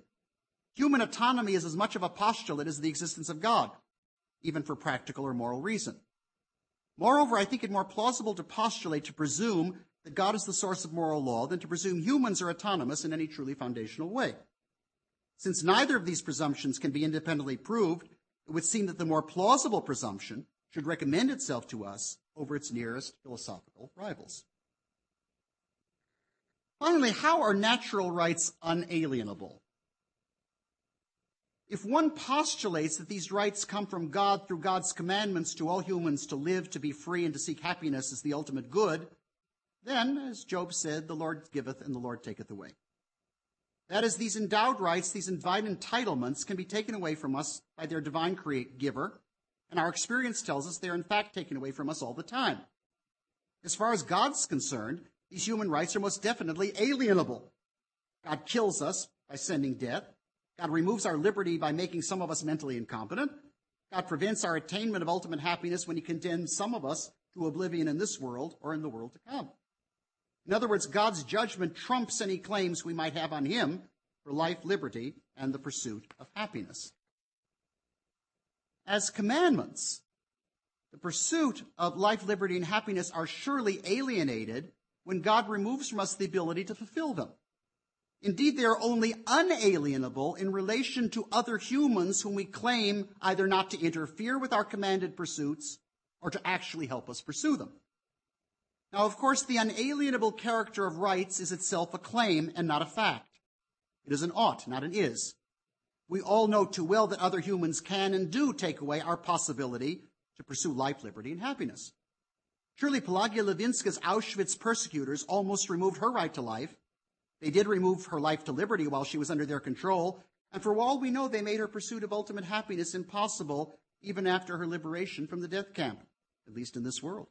Human autonomy is as much of a postulate as the existence of God, even for practical or moral reason. Moreover, I think it more plausible to postulate, to presume that God is the source of moral law than to presume humans are autonomous in any truly foundational way. Since neither of these presumptions can be independently proved, it would seem that the more plausible presumption should recommend itself to us over its nearest philosophical rivals. Finally, how are natural rights unalienable? If one postulates that these rights come from God through God's commandments to all humans to live, to be free, and to seek happiness as the ultimate good, then, as Job said, the Lord giveth and the Lord taketh away. That is, these endowed rights, these divine entitlements can be taken away from us by their divine create giver, and our experience tells us they're in fact taken away from us all the time. As far as God's concerned, these human rights are most definitely alienable. God kills us by sending death. God removes our liberty by making some of us mentally incompetent. God prevents our attainment of ultimate happiness when he condemns some of us to oblivion in this world or in the world to come. In other words, God's judgment trumps any claims we might have on him for life, liberty, and the pursuit of happiness. As commandments, the pursuit of life, liberty, and happiness are surely alienated when God removes from us the ability to fulfill them. Indeed, they are only unalienable in relation to other humans whom we claim either not to interfere with our commanded pursuits or to actually help us pursue them. Now, of course, the unalienable character of rights is itself a claim and not a fact. It is an ought, not an is. We all know too well that other humans can and do take away our possibility to pursue life, liberty, and happiness. Surely Pelagia Lewinska's Auschwitz persecutors almost removed her right to life. They did remove her life to liberty while she was under their control, and for all we know, they made her pursuit of ultimate happiness impossible even after her liberation from the death camp, at least in this world.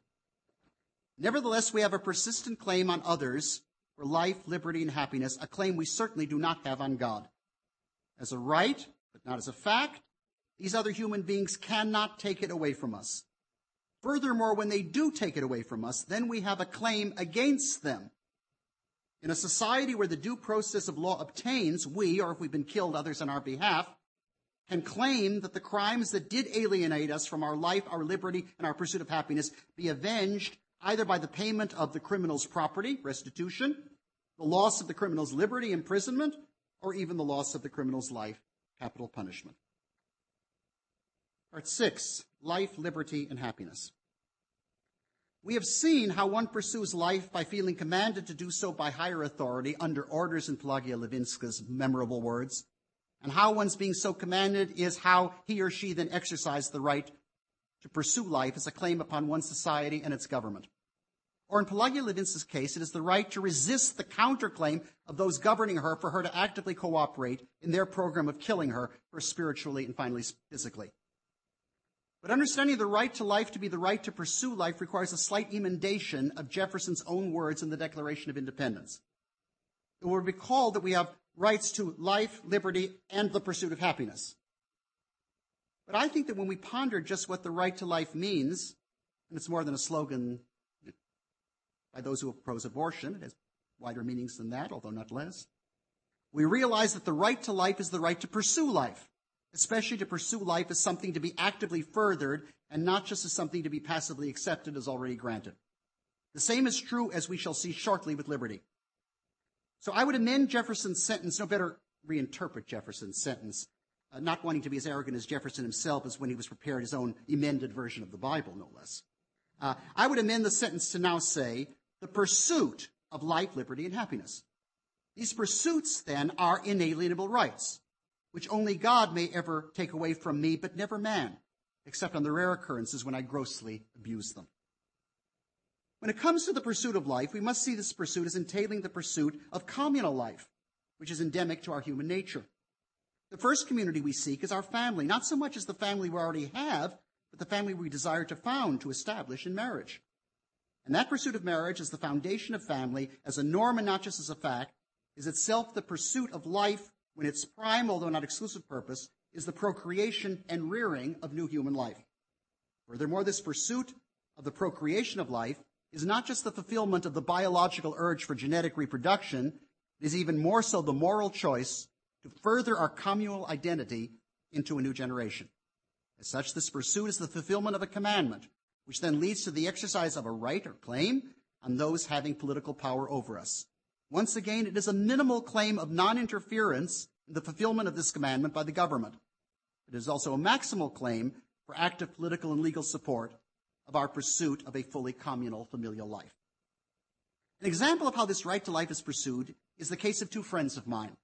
Nevertheless, we have a persistent claim on others for life, liberty, and happiness, a claim we certainly do not have on God. As a right, but not as a fact, these other human beings cannot take it away from us. Furthermore, when they do take it away from us, then we have a claim against them. In a society where the due process of law obtains, we, or if we've been killed, others on our behalf, can claim that the crimes that did alienate us from our life, our liberty, and our pursuit of happiness be avenged either by the payment of the criminal's property, restitution, the loss of the criminal's liberty, imprisonment, or even the loss of the criminal's life, capital punishment. Part six, life, liberty, and happiness. We have seen how one pursues life by feeling commanded to do so by higher authority under orders in Pelagia Lewinska's memorable words, and how one's being so commanded is how he or she then exercises the right to pursue life as a claim upon one society and its government. Or in Pelagia Lewinska's case, it is the right to resist the counterclaim of those governing her for her to actively cooperate in their program of killing her, first spiritually and finally physically. But understanding the right to life to be the right to pursue life requires a slight emendation of Jefferson's own words in the Declaration of Independence. It will recall that we have rights to life, liberty, and the pursuit of happiness. But I think that when we ponder just what the right to life means, and it's more than a slogan by those who oppose abortion, it has wider meanings than that, although not less, we realize that the right to life is the right to pursue life especially to pursue life as something to be actively furthered and not just as something to be passively accepted as already granted. The same is true, as we shall see shortly, with liberty. So I would amend Jefferson's sentence, no better reinterpret Jefferson's sentence, uh, not wanting to be as arrogant as Jefferson himself as when he was preparing his own emended version of the Bible, no less. Uh, I would amend the sentence to now say, the pursuit of life, liberty, and happiness. These pursuits, then, are inalienable rights which only God may ever take away from me, but never man, except on the rare occurrences when I grossly abuse them. When it comes to the pursuit of life, we must see this pursuit as entailing the pursuit of communal life, which is endemic to our human nature. The first community we seek is our family, not so much as the family we already have, but the family we desire to found, to establish in marriage. And that pursuit of marriage as the foundation of family, as a norm and not just as a fact, is itself the pursuit of life when its prime, although not exclusive purpose, is the procreation and rearing of new human life. Furthermore, this pursuit of the procreation of life is not just the fulfillment of the biological urge for genetic reproduction, it is even more so the moral choice to further our communal identity into a new generation. As such, this pursuit is the fulfillment of a commandment, which then leads to the exercise of a right or claim on those having political power over us. Once again, it is a minimal claim of non-interference in the fulfillment of this commandment by the government. It is also a maximal claim for active political and legal support of our pursuit of a fully communal familial life. An example of how this right to life is pursued is the case of two friends of mine,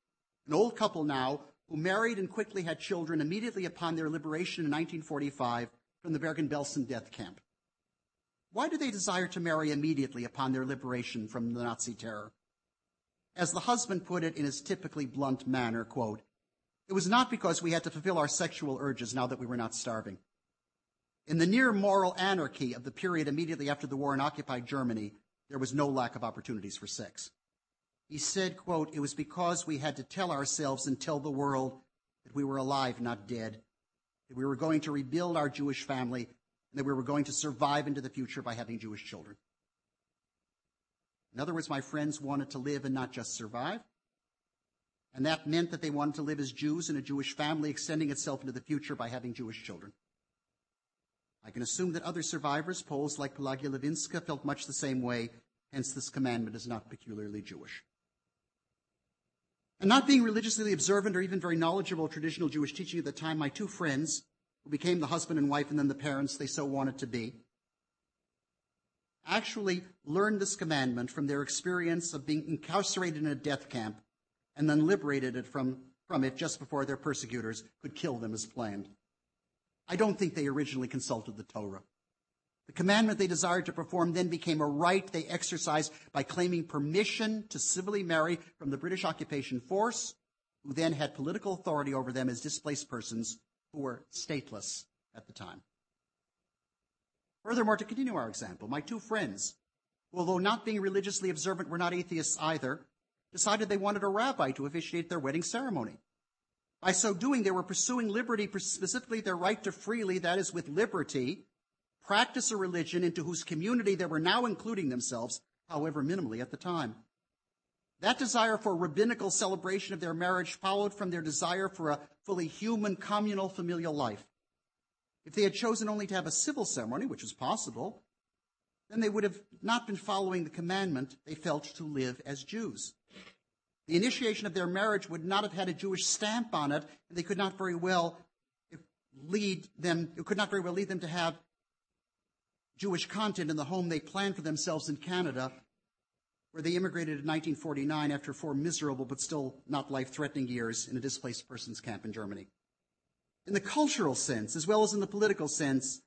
an old couple now who married and quickly had children immediately upon their liberation in 1945 from the Bergen-Belsen death camp. Why do they desire to marry immediately upon their liberation from the Nazi terror? As the husband put it in his typically blunt manner, quote, it was not because we had to fulfill our sexual urges now that we were not starving. In the near moral anarchy of the period immediately after the war in occupied Germany, there was no lack of opportunities for sex. He said, quote, it was because we had to tell ourselves and tell the world that we were alive, not dead, that we were going to rebuild our Jewish family, and that we were going to survive into the future by having Jewish children. In other words, my friends wanted to live and not just survive. And that meant that they wanted to live as Jews in a Jewish family, extending itself into the future by having Jewish children. I can assume that other survivors, Poles like Pelagia Lewinska, felt much the same way, hence this commandment is not peculiarly Jewish. And not being religiously observant or even very knowledgeable of traditional Jewish teaching at the time, my two friends, who became the husband and wife and then the parents they so wanted to be, actually learned this commandment from their experience of being incarcerated in a death camp and then liberated it from, from it just before their persecutors could kill them as planned. I don't think they originally consulted the Torah. The commandment they desired to perform then became a right they exercised by claiming permission to civilly marry from the British occupation force, who then had political authority over them as displaced persons who were stateless at the time. Furthermore, to continue our example, my two friends, who, although not being religiously observant, were not atheists either, decided they wanted a rabbi to officiate their wedding ceremony. By so doing, they were pursuing liberty, specifically their right to freely, that is, with liberty, practice a religion into whose community they were now including themselves, however minimally at the time. That desire for rabbinical celebration of their marriage followed from their desire for a fully human, communal, familial life. If they had chosen only to have a civil ceremony, which was possible, then they would have not been following the commandment they felt to live as Jews. The initiation of their marriage would not have had a Jewish stamp on it, and they could not very well lead them, it could not very well lead them to have Jewish content in the home they planned for themselves in Canada, where they immigrated in 1949 after four miserable but still not life threatening years in a displaced persons camp in Germany. In the cultural sense, as well as in the political sense,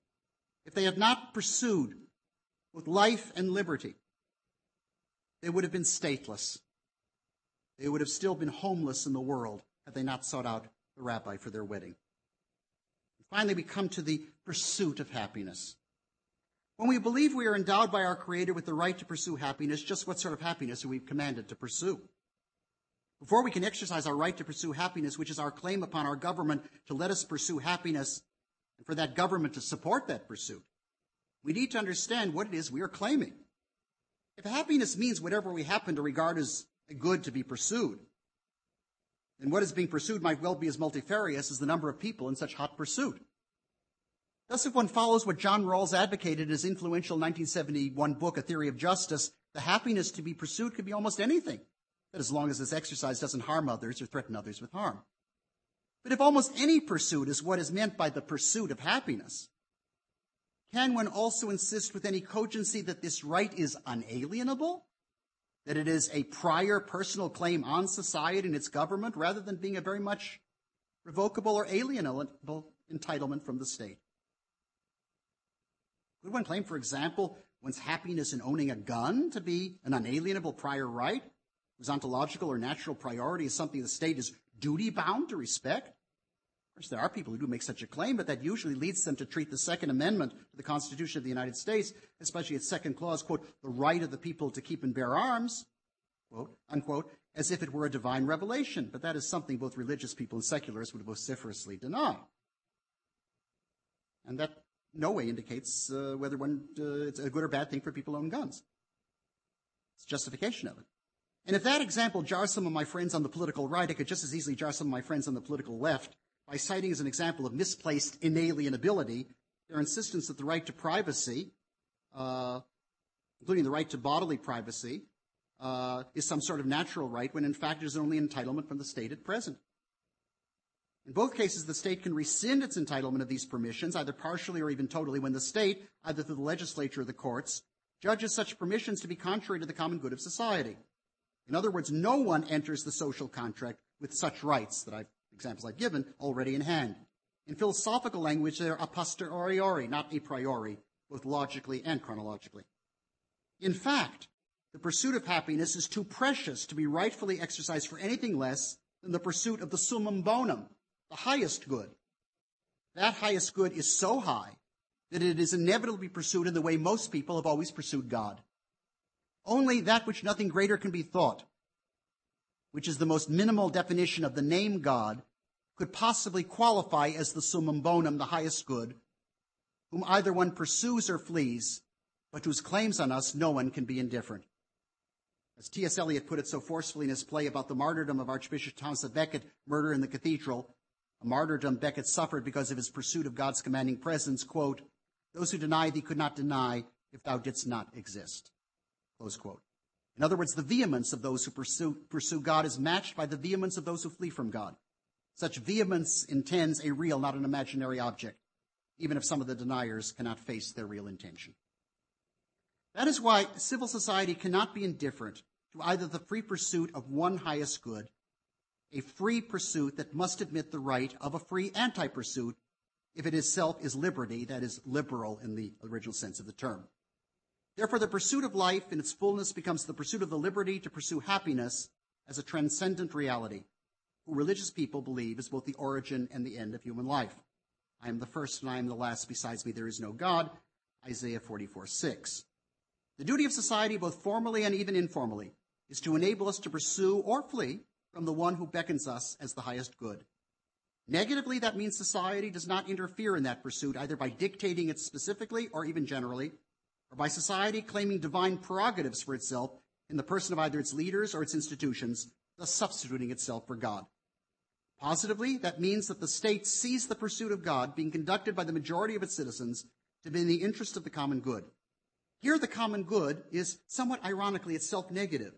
if they had not pursued both life and liberty, they would have been stateless. They would have still been homeless in the world had they not sought out the rabbi for their wedding. Finally, we come to the pursuit of happiness. When we believe we are endowed by our Creator with the right to pursue happiness, just what sort of happiness are we commanded to pursue? Before we can exercise our right to pursue happiness, which is our claim upon our government to let us pursue happiness, and for that government to support that pursuit, we need to understand what it is we are claiming. If happiness means whatever we happen to regard as a good to be pursued, then what is being pursued might well be as multifarious as the number of people in such hot pursuit. Thus, if one follows what John Rawls advocated in his influential 1971 book, A Theory of Justice, the happiness to be pursued could be almost anything, but as long as this exercise doesn't harm others or threaten others with harm. But if almost any pursuit is what is meant by the pursuit of happiness, can one also insist with any cogency that this right is unalienable? That it is a prior personal claim on society and its government rather than being a very much revocable or alienable entitlement from the state? Could one claim, for example, one's happiness in owning a gun to be an unalienable prior right, whose ontological or natural priority is something the state is duty bound to respect? Of course, there are people who do make such a claim, but that usually leads them to treat the Second Amendment to the Constitution of the United States, especially its second clause, quote, the right of the people to keep and bear arms, quote, unquote, as if it were a divine revelation. But that is something both religious people and secularists would vociferously deny. And that no way indicates uh, whether one, uh, it's a good or bad thing for people to own guns. It's justification of it. And if that example jars some of my friends on the political right, it could just as easily jar some of my friends on the political left by citing as an example of misplaced inalienability their insistence that the right to privacy, uh, including the right to bodily privacy, uh, is some sort of natural right when in fact it is only an entitlement from the state at present. In both cases, the state can rescind its entitlement of these permissions, either partially or even totally, when the state, either through the legislature or the courts, judges such permissions to be contrary to the common good of society. In other words, no one enters the social contract with such rights that I've, examples I've given, already in hand. In philosophical language, they're a posteriori, not a priori, both logically and chronologically. In fact, the pursuit of happiness is too precious to be rightfully exercised for anything less than the pursuit of the summum bonum, the highest good. That highest good is so high that it is inevitably pursued in the way most people have always pursued God. Only that which nothing greater can be thought, which is the most minimal definition of the name God, could possibly qualify as the summum bonum, the highest good, whom either one pursues or flees, but whose claims on us no one can be indifferent. As T.S. Eliot put it so forcefully in his play about the martyrdom of Archbishop Thomas Becket, Murder in the Cathedral, a martyrdom Becket suffered because of his pursuit of God's commanding presence, quote, those who deny thee could not deny if thou didst not exist. Close quote. In other words, the vehemence of those who pursue, pursue God is matched by the vehemence of those who flee from God. Such vehemence intends a real, not an imaginary object, even if some of the deniers cannot face their real intention. That is why civil society cannot be indifferent to either the free pursuit of one highest good a free pursuit that must admit the right of a free anti pursuit if it itself is liberty, that is, liberal in the original sense of the term. Therefore, the pursuit of life in its fullness becomes the pursuit of the liberty to pursue happiness as a transcendent reality, who religious people believe is both the origin and the end of human life. I am the first and I am the last. Besides me, there is no God. Isaiah 44 6. The duty of society, both formally and even informally, is to enable us to pursue or flee from the one who beckons us as the highest good. Negatively, that means society does not interfere in that pursuit, either by dictating it specifically or even generally, or by society claiming divine prerogatives for itself in the person of either its leaders or its institutions, thus substituting itself for God. Positively, that means that the state sees the pursuit of God being conducted by the majority of its citizens to be in the interest of the common good. Here, the common good is somewhat ironically itself negative,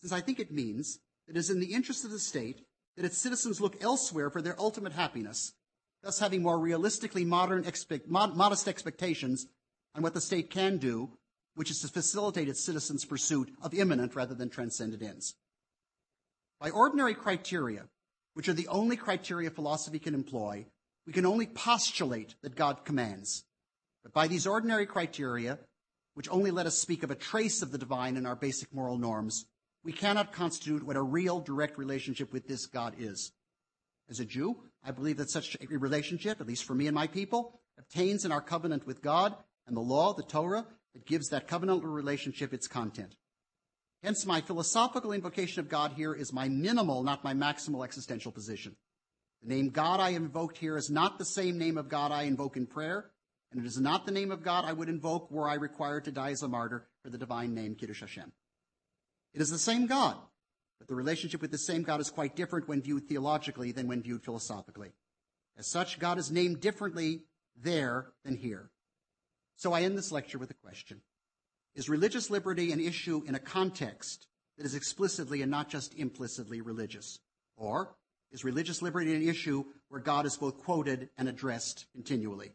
since I think it means it is in the interest of the state that its citizens look elsewhere for their ultimate happiness, thus having more realistically modern mod, modest expectations on what the state can do, which is to facilitate its citizens' pursuit of immanent rather than transcendent ends. By ordinary criteria, which are the only criteria philosophy can employ, we can only postulate that God commands. But by these ordinary criteria, which only let us speak of a trace of the divine in our basic moral norms, we cannot constitute what a real direct relationship with this God is. As a Jew, I believe that such a relationship, at least for me and my people, obtains in our covenant with God and the law, the Torah, that gives that covenantal relationship its content. Hence, my philosophical invocation of God here is my minimal, not my maximal existential position. The name God I invoked here is not the same name of God I invoke in prayer, and it is not the name of God I would invoke were I required to die as a martyr for the divine name Kiddush Hashem. It is the same God, but the relationship with the same God is quite different when viewed theologically than when viewed philosophically. As such, God is named differently there than here. So I end this lecture with a question. Is religious liberty an issue in a context that is explicitly and not just implicitly religious? Or is religious liberty an issue where God is both quoted and addressed continually?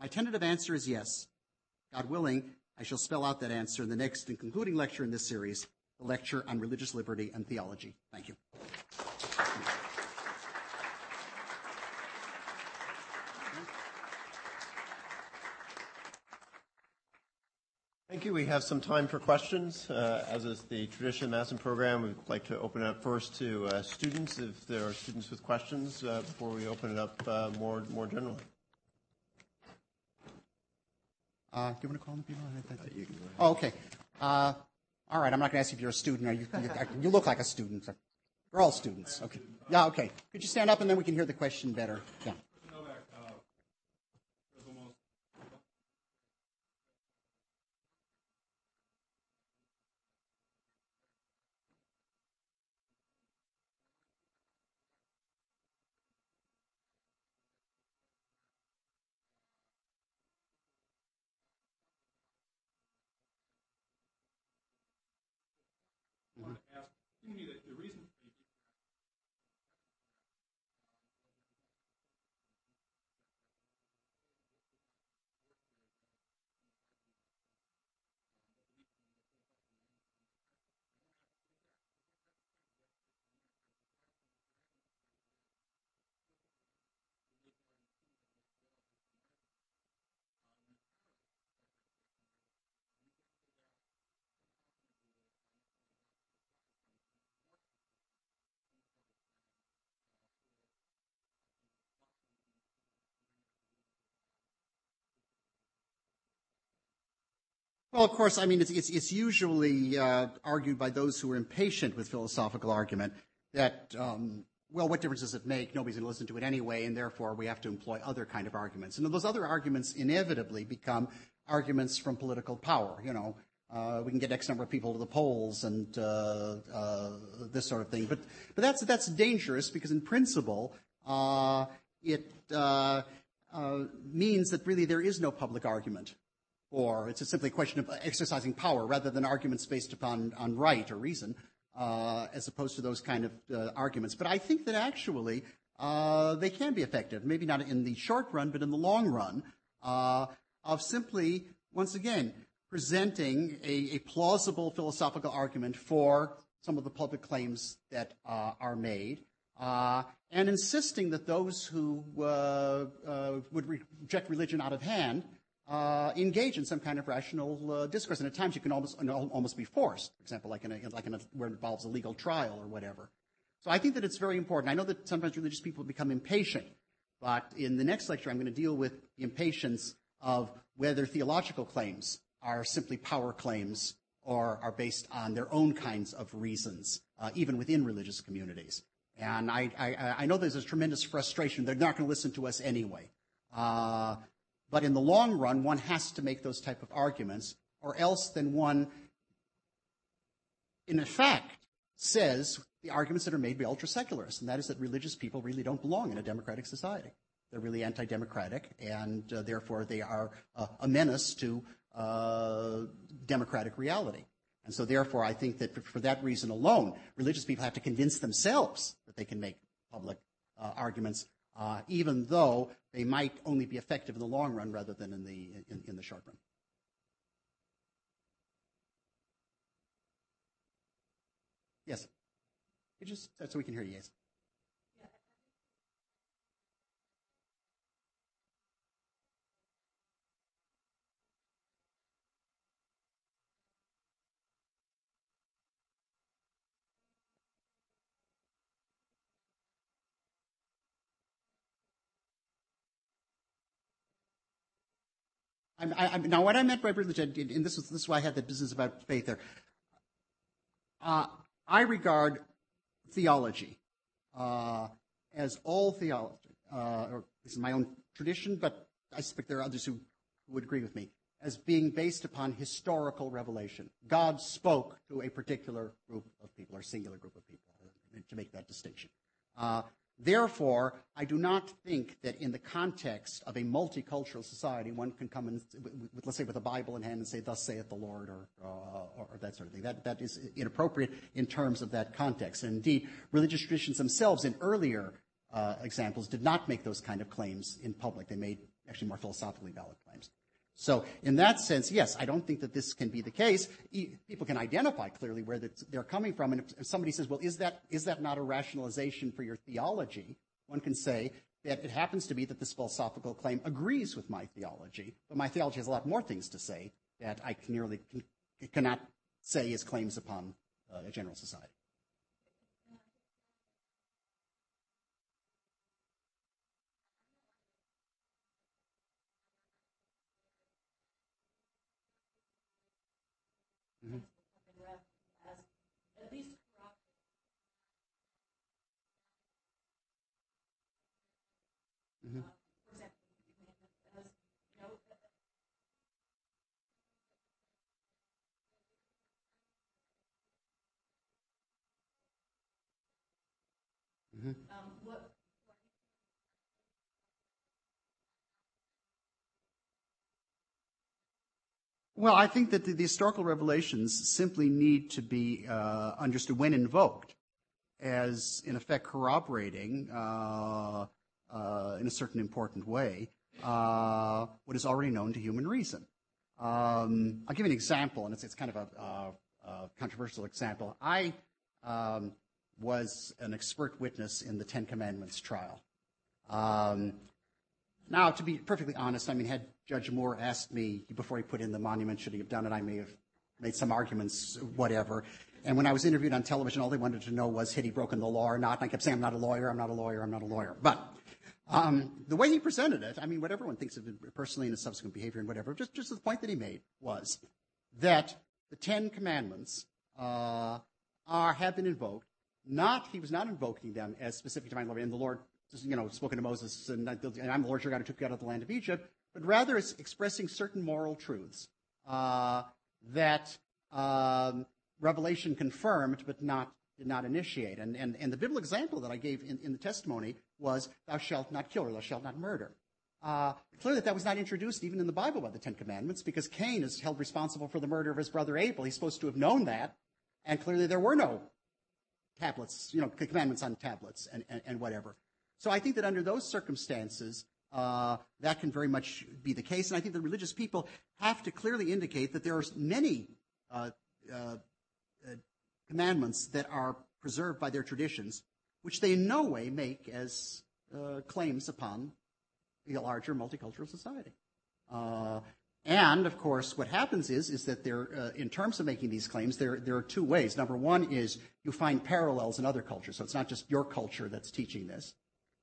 My tentative answer is yes. God willing, I shall spell out that answer in the next and concluding lecture in this series, the lecture on religious liberty and theology. Thank you. Thank you. We have some time for questions. Uh, as is the tradition of the program, we'd like to open it up first to uh, students, if there are students with questions, uh, before we open it up uh, more more generally. Uh, do you want to call the people? oh, okay. All right. I'm not going to ask you if you're a student. Or you, you, you look like a student. You're all students. Okay. Yeah. Okay. Could you stand up and then we can hear the question better? Yeah. unidad Well, of course, I mean, it's, it's, it's usually uh, argued by those who are impatient with philosophical argument that, um, well, what difference does it make? Nobody's going to listen to it anyway, and therefore we have to employ other kind of arguments. And those other arguments inevitably become arguments from political power. You know, uh, we can get X number of people to the polls and uh, uh this sort of thing. But, but that's, that's dangerous because, in principle, uh, it uh, means that really there is no public argument or it's simply a question of exercising power rather than arguments based upon on right or reason, uh, as opposed to those kind of uh, arguments. But I think that actually uh, they can be effective, maybe not in the short run, but in the long run, uh, of simply, once again, presenting a, a, plausible philosophical argument for some of the public claims that uh, are made. uh, and insisting that those who would reject religion out of hand uh, engage in some kind of rational uh, discourse. And at times you can almost, almost be forced, for example, like, in a, like in a, where it involves a legal trial or whatever. So I think that it's very important. I know that sometimes religious people become impatient, but in the next lecture I'm going to deal with the impatience of whether theological claims are simply power claims or are based on their own kinds of reasons, uh, even within religious communities. And I, I, I, know there's a tremendous frustration. They're not going to listen to us anyway. Uh, but in the long run, one has to make those type of arguments, or else then one, in effect, says the arguments that are made by ultra-secularists, and that is that religious people really don't belong in a democratic society. They're really anti-democratic, and uh, therefore they are uh, a menace to uh, democratic reality. And so, therefore, I think that for that reason alone, religious people have to convince themselves that they can make public uh, arguments, uh, even though they might only be effective in the long run rather than in the in, in the short run. Yes. You just so we can hear you. Yes. Now, what I meant by religion, and this is, this is why I had the business about faith there. Uh, I regard theology uh, as all theology, uh, or this is my own tradition, but I suspect there are others who would agree with me, as being based upon historical revelation. God spoke to a particular group of people, or singular group of people, to make that distinction. Therefore, I do not think that in the context of a multicultural society, one can come and, let's say, with a Bible in hand and say, "Thus saith the Lord," or, uh, or that sort of thing. That that is inappropriate in terms of that context. And indeed, religious traditions themselves, in earlier uh, examples, did not make those kind of claims in public. They made actually more philosophically valid claims. So, in that sense, yes, I don't think that this can be the case. People can identify clearly where they're coming from. And if somebody says, well, is that, is that not a rationalization for your theology? One can say that it happens to be that this philosophical claim agrees with my theology, but my theology has a lot more things to say that I can nearly, cannot say as claims upon uh, a general society. Well, I think that the, the historical revelations simply need to be uh, understood when invoked as, in effect, corroborating uh, uh, in a certain important way uh, what is already known to human reason. Um, I'll give you an example, and it's, it's kind of a, a, controversial example. I um, was an expert witness in the Ten Commandments trial. Um, now, to be perfectly honest, I mean, had Judge Moore asked me before he put in the monument, should he have done it, I may have made some arguments, whatever. And when I was interviewed on television, all they wanted to know was, had he broken the law or not? And I kept saying, I'm not a lawyer, I'm not a lawyer, I'm not a lawyer. But um, the way he presented it, I mean, what everyone thinks of him personally and his subsequent behavior and whatever, just, just the point that he made was that the Ten Commandments uh, are, have been invoked. Not, he was not invoking them as specific divine law, and the Lord you know, spoken to Moses, and, I'm the Lord your God who took you out of the land of Egypt, but rather it's expressing certain moral truths uh, that um, Revelation confirmed, but not did not initiate. And, and, and the biblical example that I gave in, in the testimony was, "Thou shalt not kill," or "Thou shalt not murder." Uh, clearly, that was not introduced even in the Bible by the Ten Commandments, because Cain is held responsible for the murder of his brother Abel. He's supposed to have known that, and clearly there were no tablets, you know, commandments on tablets and, and, and whatever. So I think that under those circumstances, uh, that can very much be the case. And I think the religious people have to clearly indicate that there are many uh, uh, commandments that are preserved by their traditions, which they in no way make as uh, claims upon a larger multicultural society. Uh, and of course, what happens is is that there, uh, in terms of making these claims, there there are two ways. Number one is you find parallels in other cultures, so it's not just your culture that's teaching this.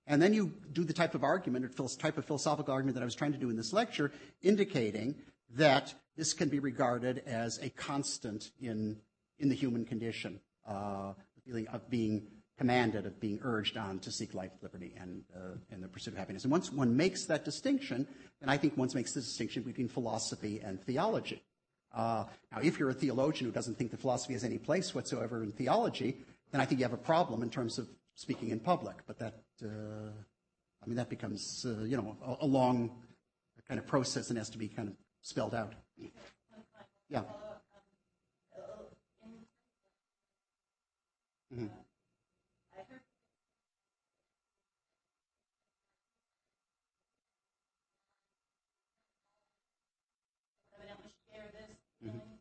And then you do the type of argument, or type of philosophical argument that I was trying to do in this lecture, indicating that this can be regarded as a constant in in the human condition, uh, the feeling of being commanded, of being urged on to seek life, liberty, and, uh, and the pursuit of happiness. And once one makes that distinction, then I think one makes the distinction between philosophy and theology. Uh, now, if you're a theologian who doesn't think that philosophy has any place whatsoever in theology, then I think you have a problem in terms of speaking in public. But that, I mean, that becomes, uh, you know, a, a, long kind of process and has to be kind of spelled out. Yeah. Mm-hmm.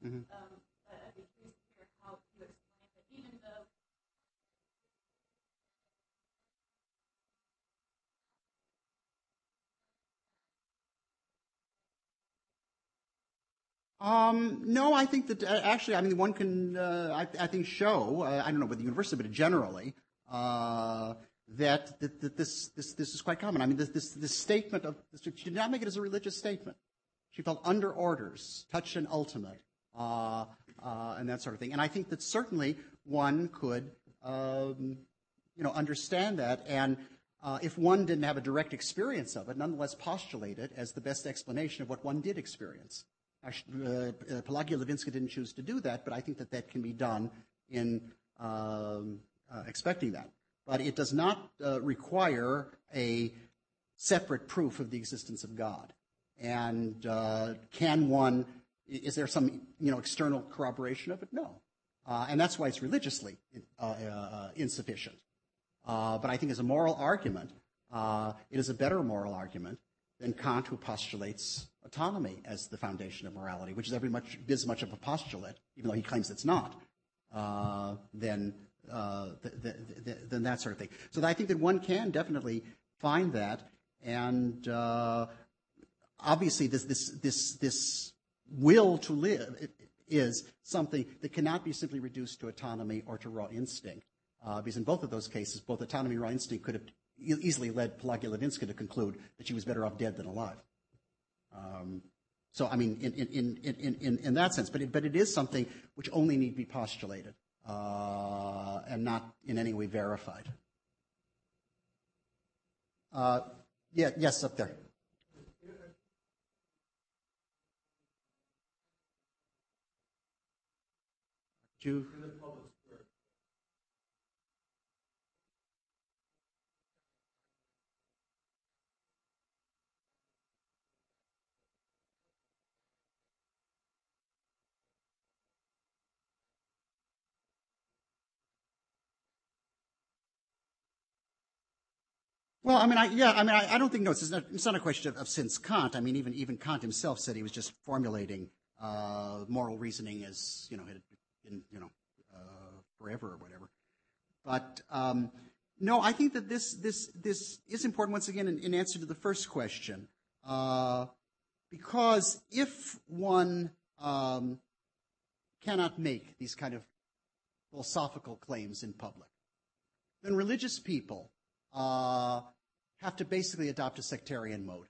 Mm-hmm. Um, but I'd be curious to hear how you explain that even though Um, no, I think that uh, actually, I mean, one can, uh, I, I, think, show, uh, I don't know about the university, but generally, uh, that, that, that, this, this, this is quite common. I mean, this, this, this statement of, she did not make it as a religious statement. She felt under orders, touched and ultimate, uh, uh, and that sort of thing. And I think that certainly one could, um, you know, understand that. And if one didn't have a direct experience of it, nonetheless postulate it as the best explanation of what one did experience. Uh, uh, Pelagia Lewinska didn't choose to do that, but I think that that can be done in um, uh, expecting that. But it does not require a separate proof of the existence of God. And can one is there some you know external corroboration of it? No, and that's why it's religiously insufficient. But I think as a moral argument, it is a better moral argument than Kant, who postulates autonomy as the foundation of morality, which is every much as much of a postulate, even though he claims it's not. Uh, than the, the, the, than that sort of thing. So I think that one can definitely find that, and obviously this this this this will to live is something that cannot be simply reduced to autonomy or to raw instinct. Uh, because in both of those cases, both autonomy and raw instinct could have easily led Pelagia Lewinska to conclude that she was better off dead than alive. Um, so, I mean, in, in, in, in, that sense, but it, but it is something which only need be postulated uh, and not in any way verified. Uh, yeah, yes, up there. to Well, I mean, I, yeah, I mean, I, I don't think no. It's not, it's not a question of, of, since Kant. I mean, even even Kant himself said he was just formulating uh, moral reasoning as you know had in you know uh, forever or whatever. But um, no, I think that this this this is important once again in, in answer to the first question, uh, because if one um, cannot make these kind of philosophical claims in public, then religious people uh, have to basically adopt a sectarian mode,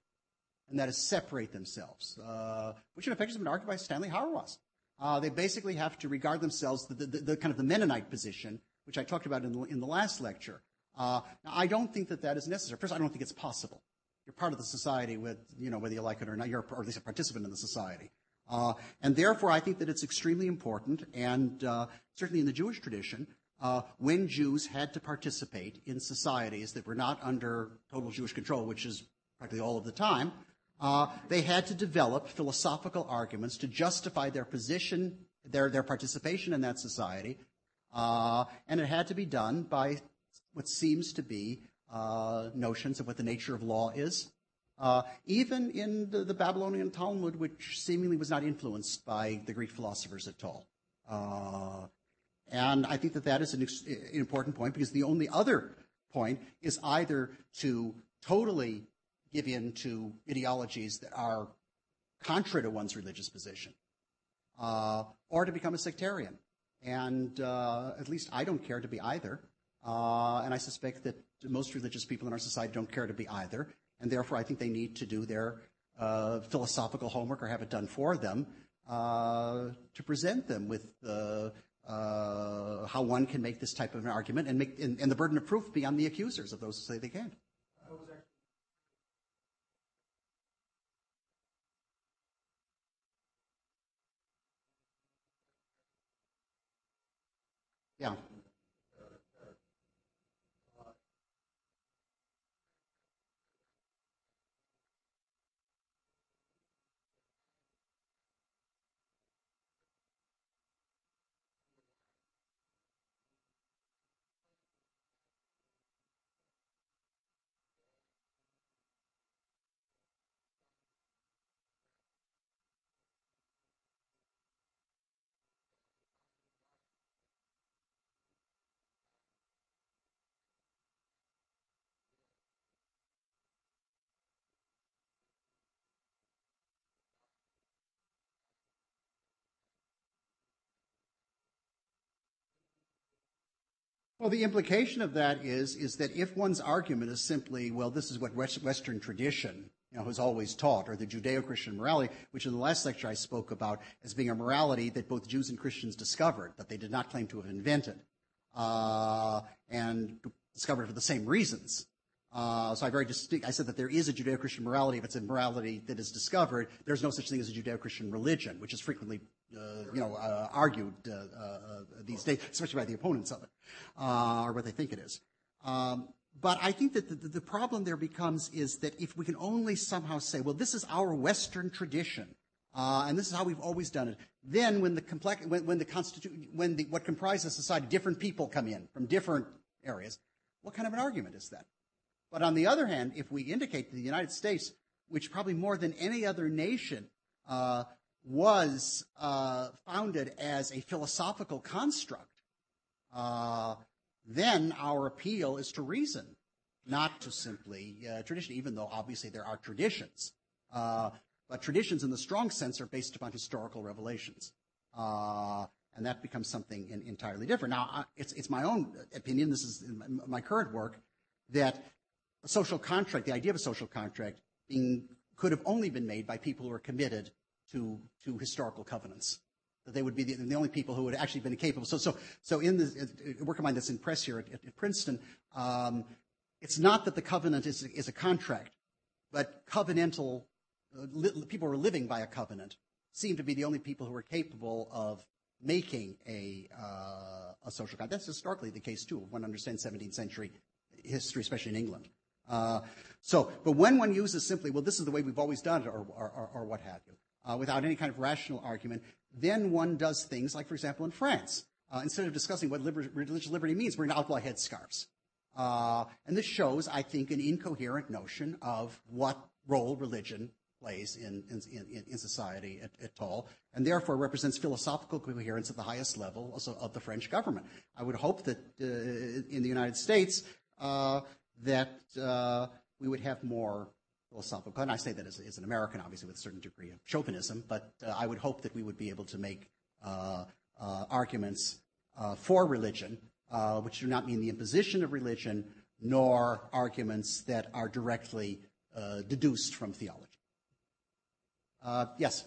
and that is separate themselves, uh, which in effect has been argued by Stanley Hauerwas. Uh, they basically have to regard themselves the, the, the, kind of the Mennonite position, which I talked about in the, in the last lecture. Uh, now, I don't think that that is necessary. First, I don't think it's possible. You're part of the society with, you know, whether you like it or not. You're or at least a participant in the society. Uh, and therefore, I think that it's extremely important, and uh, certainly in the Jewish tradition, when Jews had to participate in societies that were not under total Jewish control, which is practically all of the time, uh, they had to develop philosophical arguments to justify their position, their, their participation in that society, uh, and it had to be done by what seems to be uh, notions of what the nature of law is. Uh, even in the, the, Babylonian Talmud, which seemingly was not influenced by the Greek philosophers at all. Uh, and I think that that is an, important point because the only other point is either to totally give in to ideologies that are contrary to one's religious position, uh, or to become a sectarian. And uh, at least I don't care to be either. Uh, and I suspect that most religious people in our society don't care to be either. And therefore, I think they need to do their uh, philosophical homework or have it done for them uh, to present them with Uh, how one can make this type of an argument and the burden of proof be on the accusers of those who say they can't. Well, the implication of that is, is that if one's argument is simply, well, this is what Western tradition you know, has always taught, or the Judeo-Christian morality, which in the last lecture I spoke about as being a morality that both Jews and Christians discovered, that they did not claim to have invented, uh, and discovered for the same reasons. Uh, so I very distinct. I said that there is a Judeo-Christian morality. If it's a morality that is discovered, there's no such thing as a Judeo-Christian religion, which is frequently, you know, uh, argued uh, uh, these days, especially by the opponents of it, uh, or what they think it is. Um, but I think that the, the, problem there becomes is that if we can only somehow say, well, this is our Western tradition, and this is how we've always done it, then when the complex, when, when the constitution, when the, what comprises society, different people come in from different areas, what kind of an argument is that? But on the other hand, if we indicate that the United States, which probably more than any other nation uh, was uh, founded as a philosophical construct, uh, then our appeal is to reason, not to simply uh, tradition, even though obviously there are traditions. Uh, but traditions in the strong sense are based upon historical revelations. Uh, and that becomes something in, entirely different. Now, it's, it's my own opinion, this is my current work, that a social contract, the idea of a social contract, being, could have only been made by people who are committed to, to historical covenants. That they would be the, the, only people who would actually been capable. So, so, so in the work of mine that's in press here at, at, at Princeton, um, it's not that the covenant is, is a contract, but covenantal uh, li- people who are living by a covenant seem to be the only people who are capable of making a, uh, a social contract. That's historically the case too. If one understands 17th century history, especially in England. Uh, so, but when one uses simply, well, this is the way we've always done it, or, or, or what have you, uh, without any kind of rational argument, then one does things like, for example, in France. Uh, instead of discussing what liber- religious liberty means, we're going to outlaw headscarves. Uh, and this shows, I think, an incoherent notion of what role religion plays in, in, in, in society at, at, all, and therefore represents philosophical coherence at the highest level also of the French government. I would hope that uh, in the United States, uh, that uh, we would have more philosophical, and I say that as, as, an American, obviously, with a certain degree of chauvinism, but uh, I would hope that we would be able to make uh, uh, arguments uh, for religion, which do not mean the imposition of religion, nor arguments that are directly deduced from theology. yes?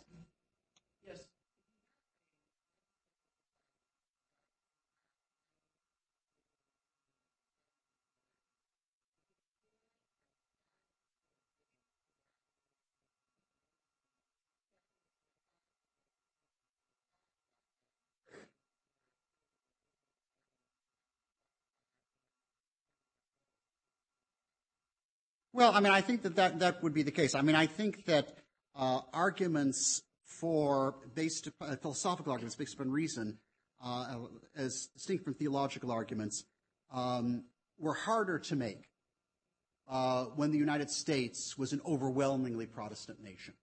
Well, I mean, I think that that, that would be the case. I mean, I think that uh, arguments for based uh, philosophical arguments based upon reason, uh, as distinct from theological arguments, um, were harder to make uh, when the United States was an overwhelmingly Protestant nation.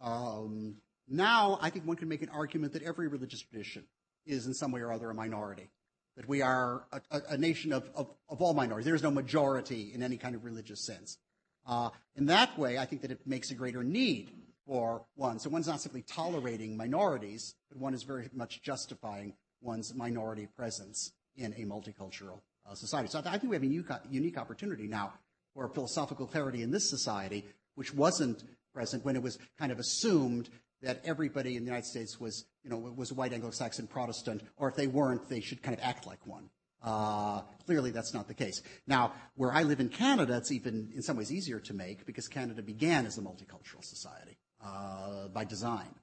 Um, now, I think one can make an argument that every religious tradition is in some way or other a minority. That we are a, a, a nation of, of, of, all minorities. There is no majority in any kind of religious sense. Uh, in that way, I think that it makes a greater need for one. So one's not simply tolerating minorities, but one is very much justifying one's minority presence in a multicultural uh, society. So I think we have a unique, unique opportunity now for philosophical clarity in this society, which wasn't present when it was kind of assumed that everybody in the United States was, you know, was a white Anglo-Saxon Protestant, or if they weren't, they should kind of act like one. Uh, clearly, that's not the case. Now, where I live in Canada, it's even in some ways easier to make because Canada began as a multicultural society uh, by design.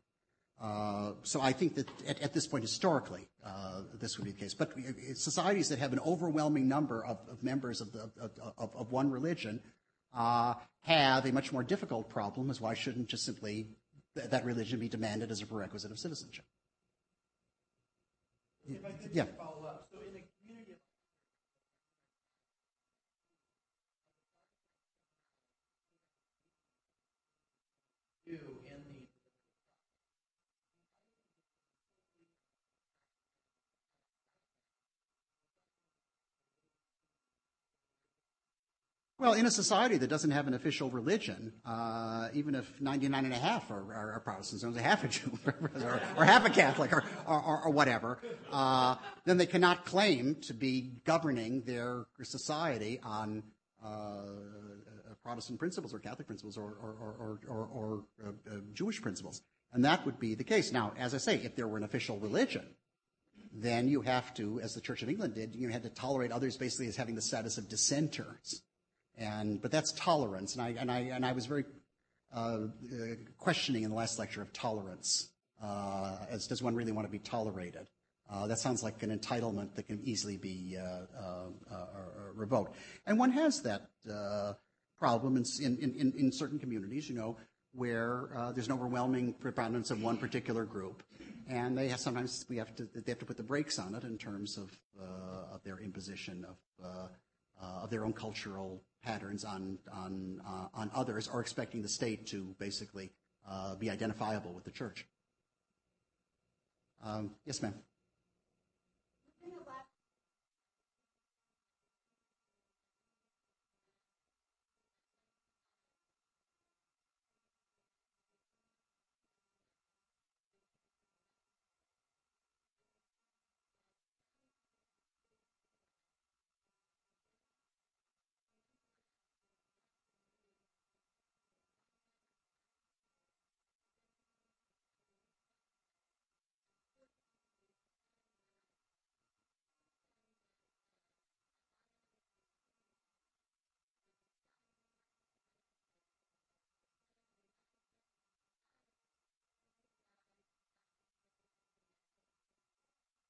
Uh, so I think that at, at this point, historically, uh, this would be the case. But societies that have an overwhelming number of, of members of, the, of, of, one religion uh, have a much more difficult problem. Is why shouldn't just simply that religion be demanded as a prerequisite of citizenship? If I could yeah. follow up. So in a community in the Well, in a society that doesn't have an official religion, uh, even if 99 and a half are, are, are Protestants, only half a Jew, or, or, half a Catholic, or, or, or whatever, uh, then they cannot claim to be governing their society on uh, Protestant principles or Catholic principles or, or uh, uh, Jewish principles. And that would be the case. Now, as I say, if there were an official religion, then you have to, as the Church of England did, you had to tolerate others basically as having the status of dissenters. And, but that's tolerance. And I, and I, and I was very uh, uh, questioning in the last lecture of tolerance. Uh, as does one really want to be tolerated? Uh, that sounds like an entitlement that can easily be uh, uh, revoked. And one has that problem in, in, in, in, certain communities, you know, where there's an overwhelming preponderance of one particular group. And they have, sometimes we have to, they have to put the brakes on it in terms of, of their imposition of uh, of their own cultural patterns on on uh, on others, are expecting the state to basically uh, be identifiable with the church. Um, yes, ma'am.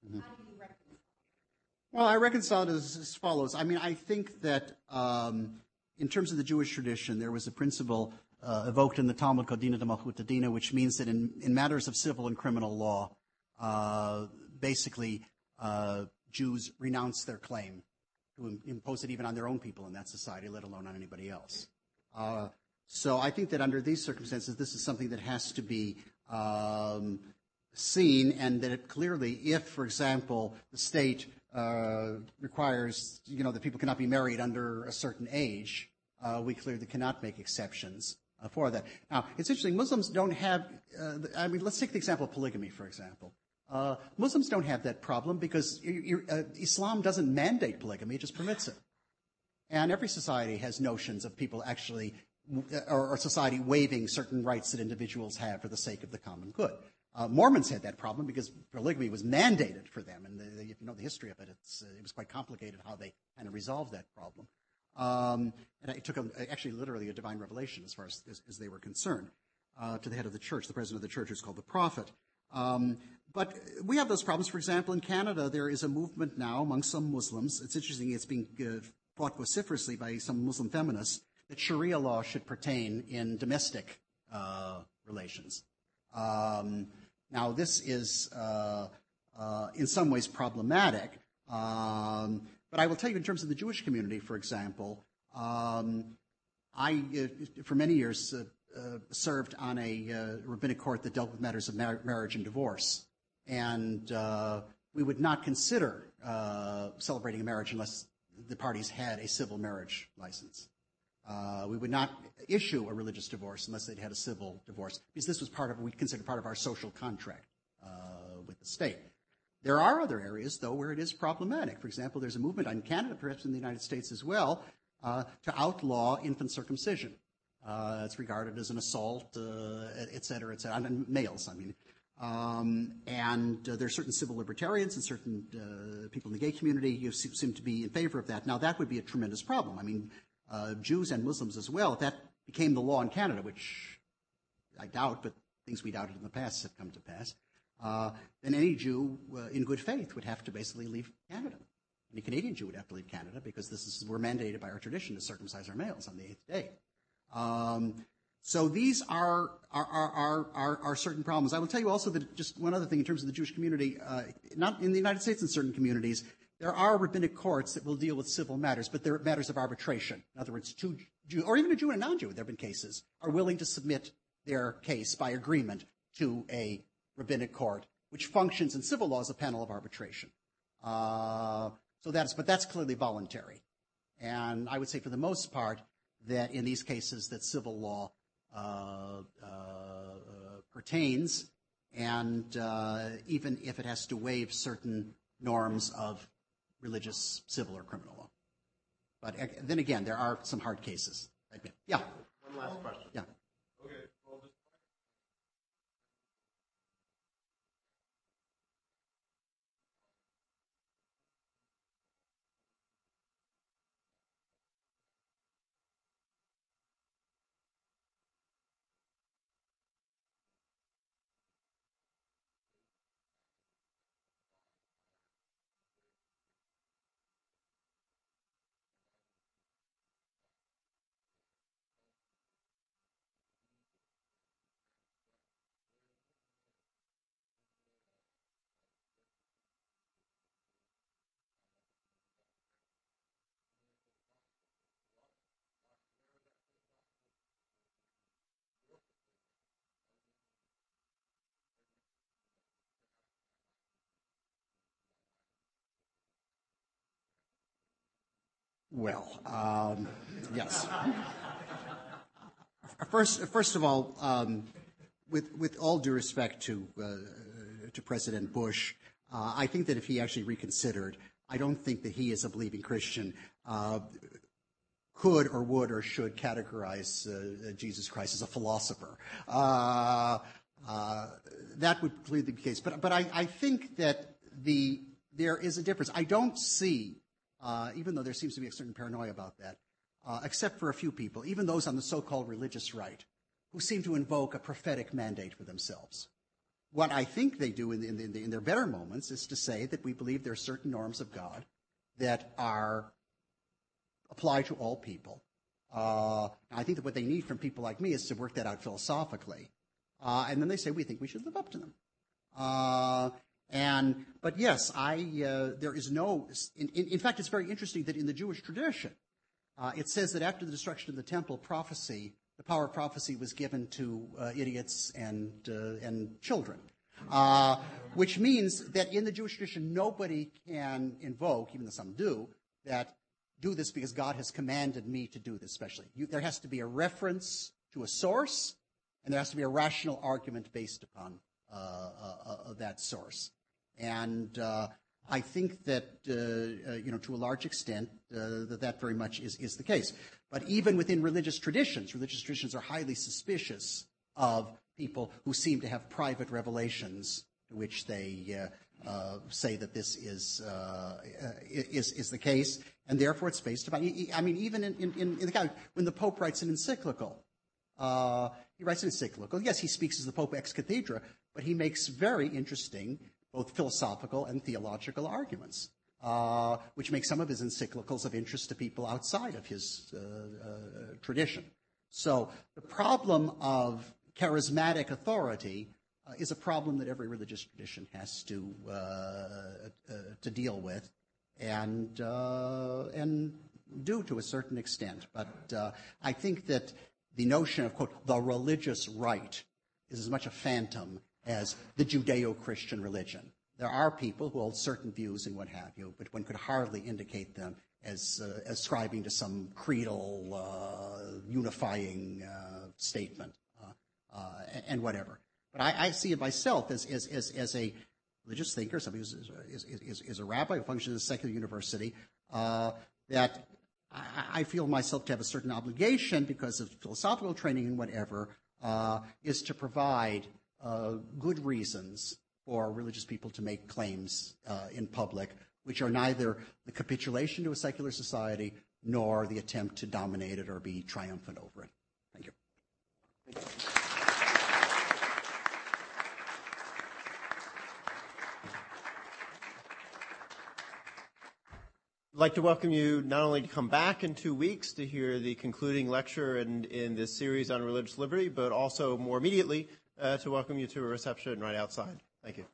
Mm-hmm. How do you reconcile? Well, I reconcile it as, as follows. I mean, I think that um, in terms of the Jewish tradition, there was a principle uh, evoked in the Talmud called Dina de Malchut Dina, which means that in, in, matters of civil and criminal law, uh, basically uh, Jews renounce their claim to impose it even on their own people in that society, let alone on anybody else. Uh, so I think that under these circumstances, this is something that has to be um, seen, and that it clearly, if, for example, the state uh, requires, you know, that people cannot be married under a certain age, uh, we clearly cannot make exceptions uh, for that. Now, it's interesting. Muslims don't have. Uh, I mean, let's take the example of polygamy, for example. Uh, Muslims don't have that problem because uh, Islam doesn't mandate polygamy; it just permits it. And every society has notions of people actually, or, or society waiving certain rights that individuals have for the sake of the common good. Uh, Mormons had that problem because polygamy was mandated for them, and the, the, if you know the history of it, uh, it was quite complicated how they kind of resolved that problem. Um, and it took a, actually literally a divine revelation as far as, as, as they were concerned uh, to the head of the church, the president of the church, who's called the prophet. Um, but we have those problems. For example, in Canada, there is a movement now among some Muslims. It's interesting; it's being uh, fought vociferously by some Muslim feminists that Sharia law should pertain in domestic uh, relations. Um, now, this is uh, uh, in some ways problematic, um, but I will tell you in terms of the Jewish community, for example, um, I, uh, for many years, uh, uh, served on a uh, rabbinic court that dealt with matters of mar- marriage and divorce. And we would not consider celebrating a marriage unless the parties had a civil marriage license. Uh, we would not issue a religious divorce unless they'd had a civil divorce, because this was part of we considered part of our social contract uh, with the state. There are other areas, though, where it is problematic. For example, there's a movement in Canada, perhaps in the United States as well, uh, to outlaw infant circumcision. Uh, it's regarded as an assault, uh, et cetera, et cetera, on males, I mean. Um, and uh, there are certain civil libertarians and certain uh, people in the gay community who seem to be in favor of that. Now, that would be a tremendous problem. I mean, Jews and Muslims as well, that became the law in Canada, which I doubt, but things we doubted in the past have come to pass, uh, then any Jew uh, in good faith would have to basically leave Canada. Any Canadian Jew would have to leave Canada because this is, we're mandated by our tradition to circumcise our males on the eighth day. Um, so these are are, are, are, are, certain problems. I will tell you also that just one other thing in terms of the Jewish community, uh, not in the United States in certain communities, there are rabbinic courts that will deal with civil matters, but they're matters of arbitration. In other words, two Jew, or even a Jew and a non-Jew, there have been cases, are willing to submit their case by agreement to a rabbinic court, which functions in civil law as a panel of arbitration. Uh, so that's, but that's clearly voluntary. And I would say for the most part that in these cases that civil law uh, uh, pertains, and uh, even if it has to waive certain norms of religious, civil, or criminal law. But then again, there are some hard cases. Yeah. One last question. Yeah. Well, um, yes. First, first of all, um, with, with all due respect to, uh, to President Bush, uh, I think that if he actually reconsidered, I don't think that he, as a believing Christian, uh, could or would or should categorize uh, Jesus Christ as a philosopher. Uh, uh, that would clearly be the case. But, but I, I think that the, there is a difference. I don't see uh, even though there seems to be a certain paranoia about that, uh, except for a few people, even those on the so called religious right, who seem to invoke a prophetic mandate for themselves. What I think they do in, in, in, in their better moments is to say that we believe there are certain norms of God that are apply to all people. Uh, I think that what they need from people like me is to work that out philosophically. Uh, and then they say we think we should live up to them. Uh, and, but yes, I, uh, there is no, in, in, fact, it's very interesting that in the Jewish tradition, uh, it says that after the destruction of the temple, prophecy, the power of prophecy was given to uh, idiots and, uh, and children. Uh, which means that in the Jewish tradition, nobody can invoke, even though some do, that do this because God has commanded me to do this especially. You, there has to be a reference to a source, and there has to be a rational argument based upon uh, uh, uh that source. And uh, I think that, uh, uh, you know, to a large extent, uh, that that very much is, is the case. But even within religious traditions, religious traditions are highly suspicious of people who seem to have private revelations to which they uh, uh, say that this is, is, is the case, and therefore it's based upon. I mean, even in, in, in the when the Pope writes an encyclical, he writes an encyclical. Yes, he speaks as the Pope ex cathedra, but he makes very interesting both philosophical and theological arguments, uh, which make some of his encyclicals of interest to people outside of his uh, uh, tradition. So the problem of charismatic authority uh, is a problem that every religious tradition has to uh, to deal with, and and do to a certain extent. But I think that the notion of quote the religious right is as much a phantom as the Judeo Christian religion. there are people who hold certain views and what have you, but one could hardly indicate them as uh, ascribing to some creedal, uh, unifying uh, statement uh, uh, and whatever. But I, I see it myself as, as, as, as a religious thinker, somebody who is, is, is, a rabbi who functions at a secular university, uh, that I, I feel myself to have a certain obligation because of philosophical training and whatever, is to provide good reasons for religious people to make claims uh, in public, which are neither the capitulation to a secular society nor the attempt to dominate it or be triumphant over it. Thank you. I'd like to welcome you not only to come back in two weeks to hear the concluding lecture in, in this series on religious liberty, but also more immediately uh, Uh, to welcome you to a reception right outside. Thank you.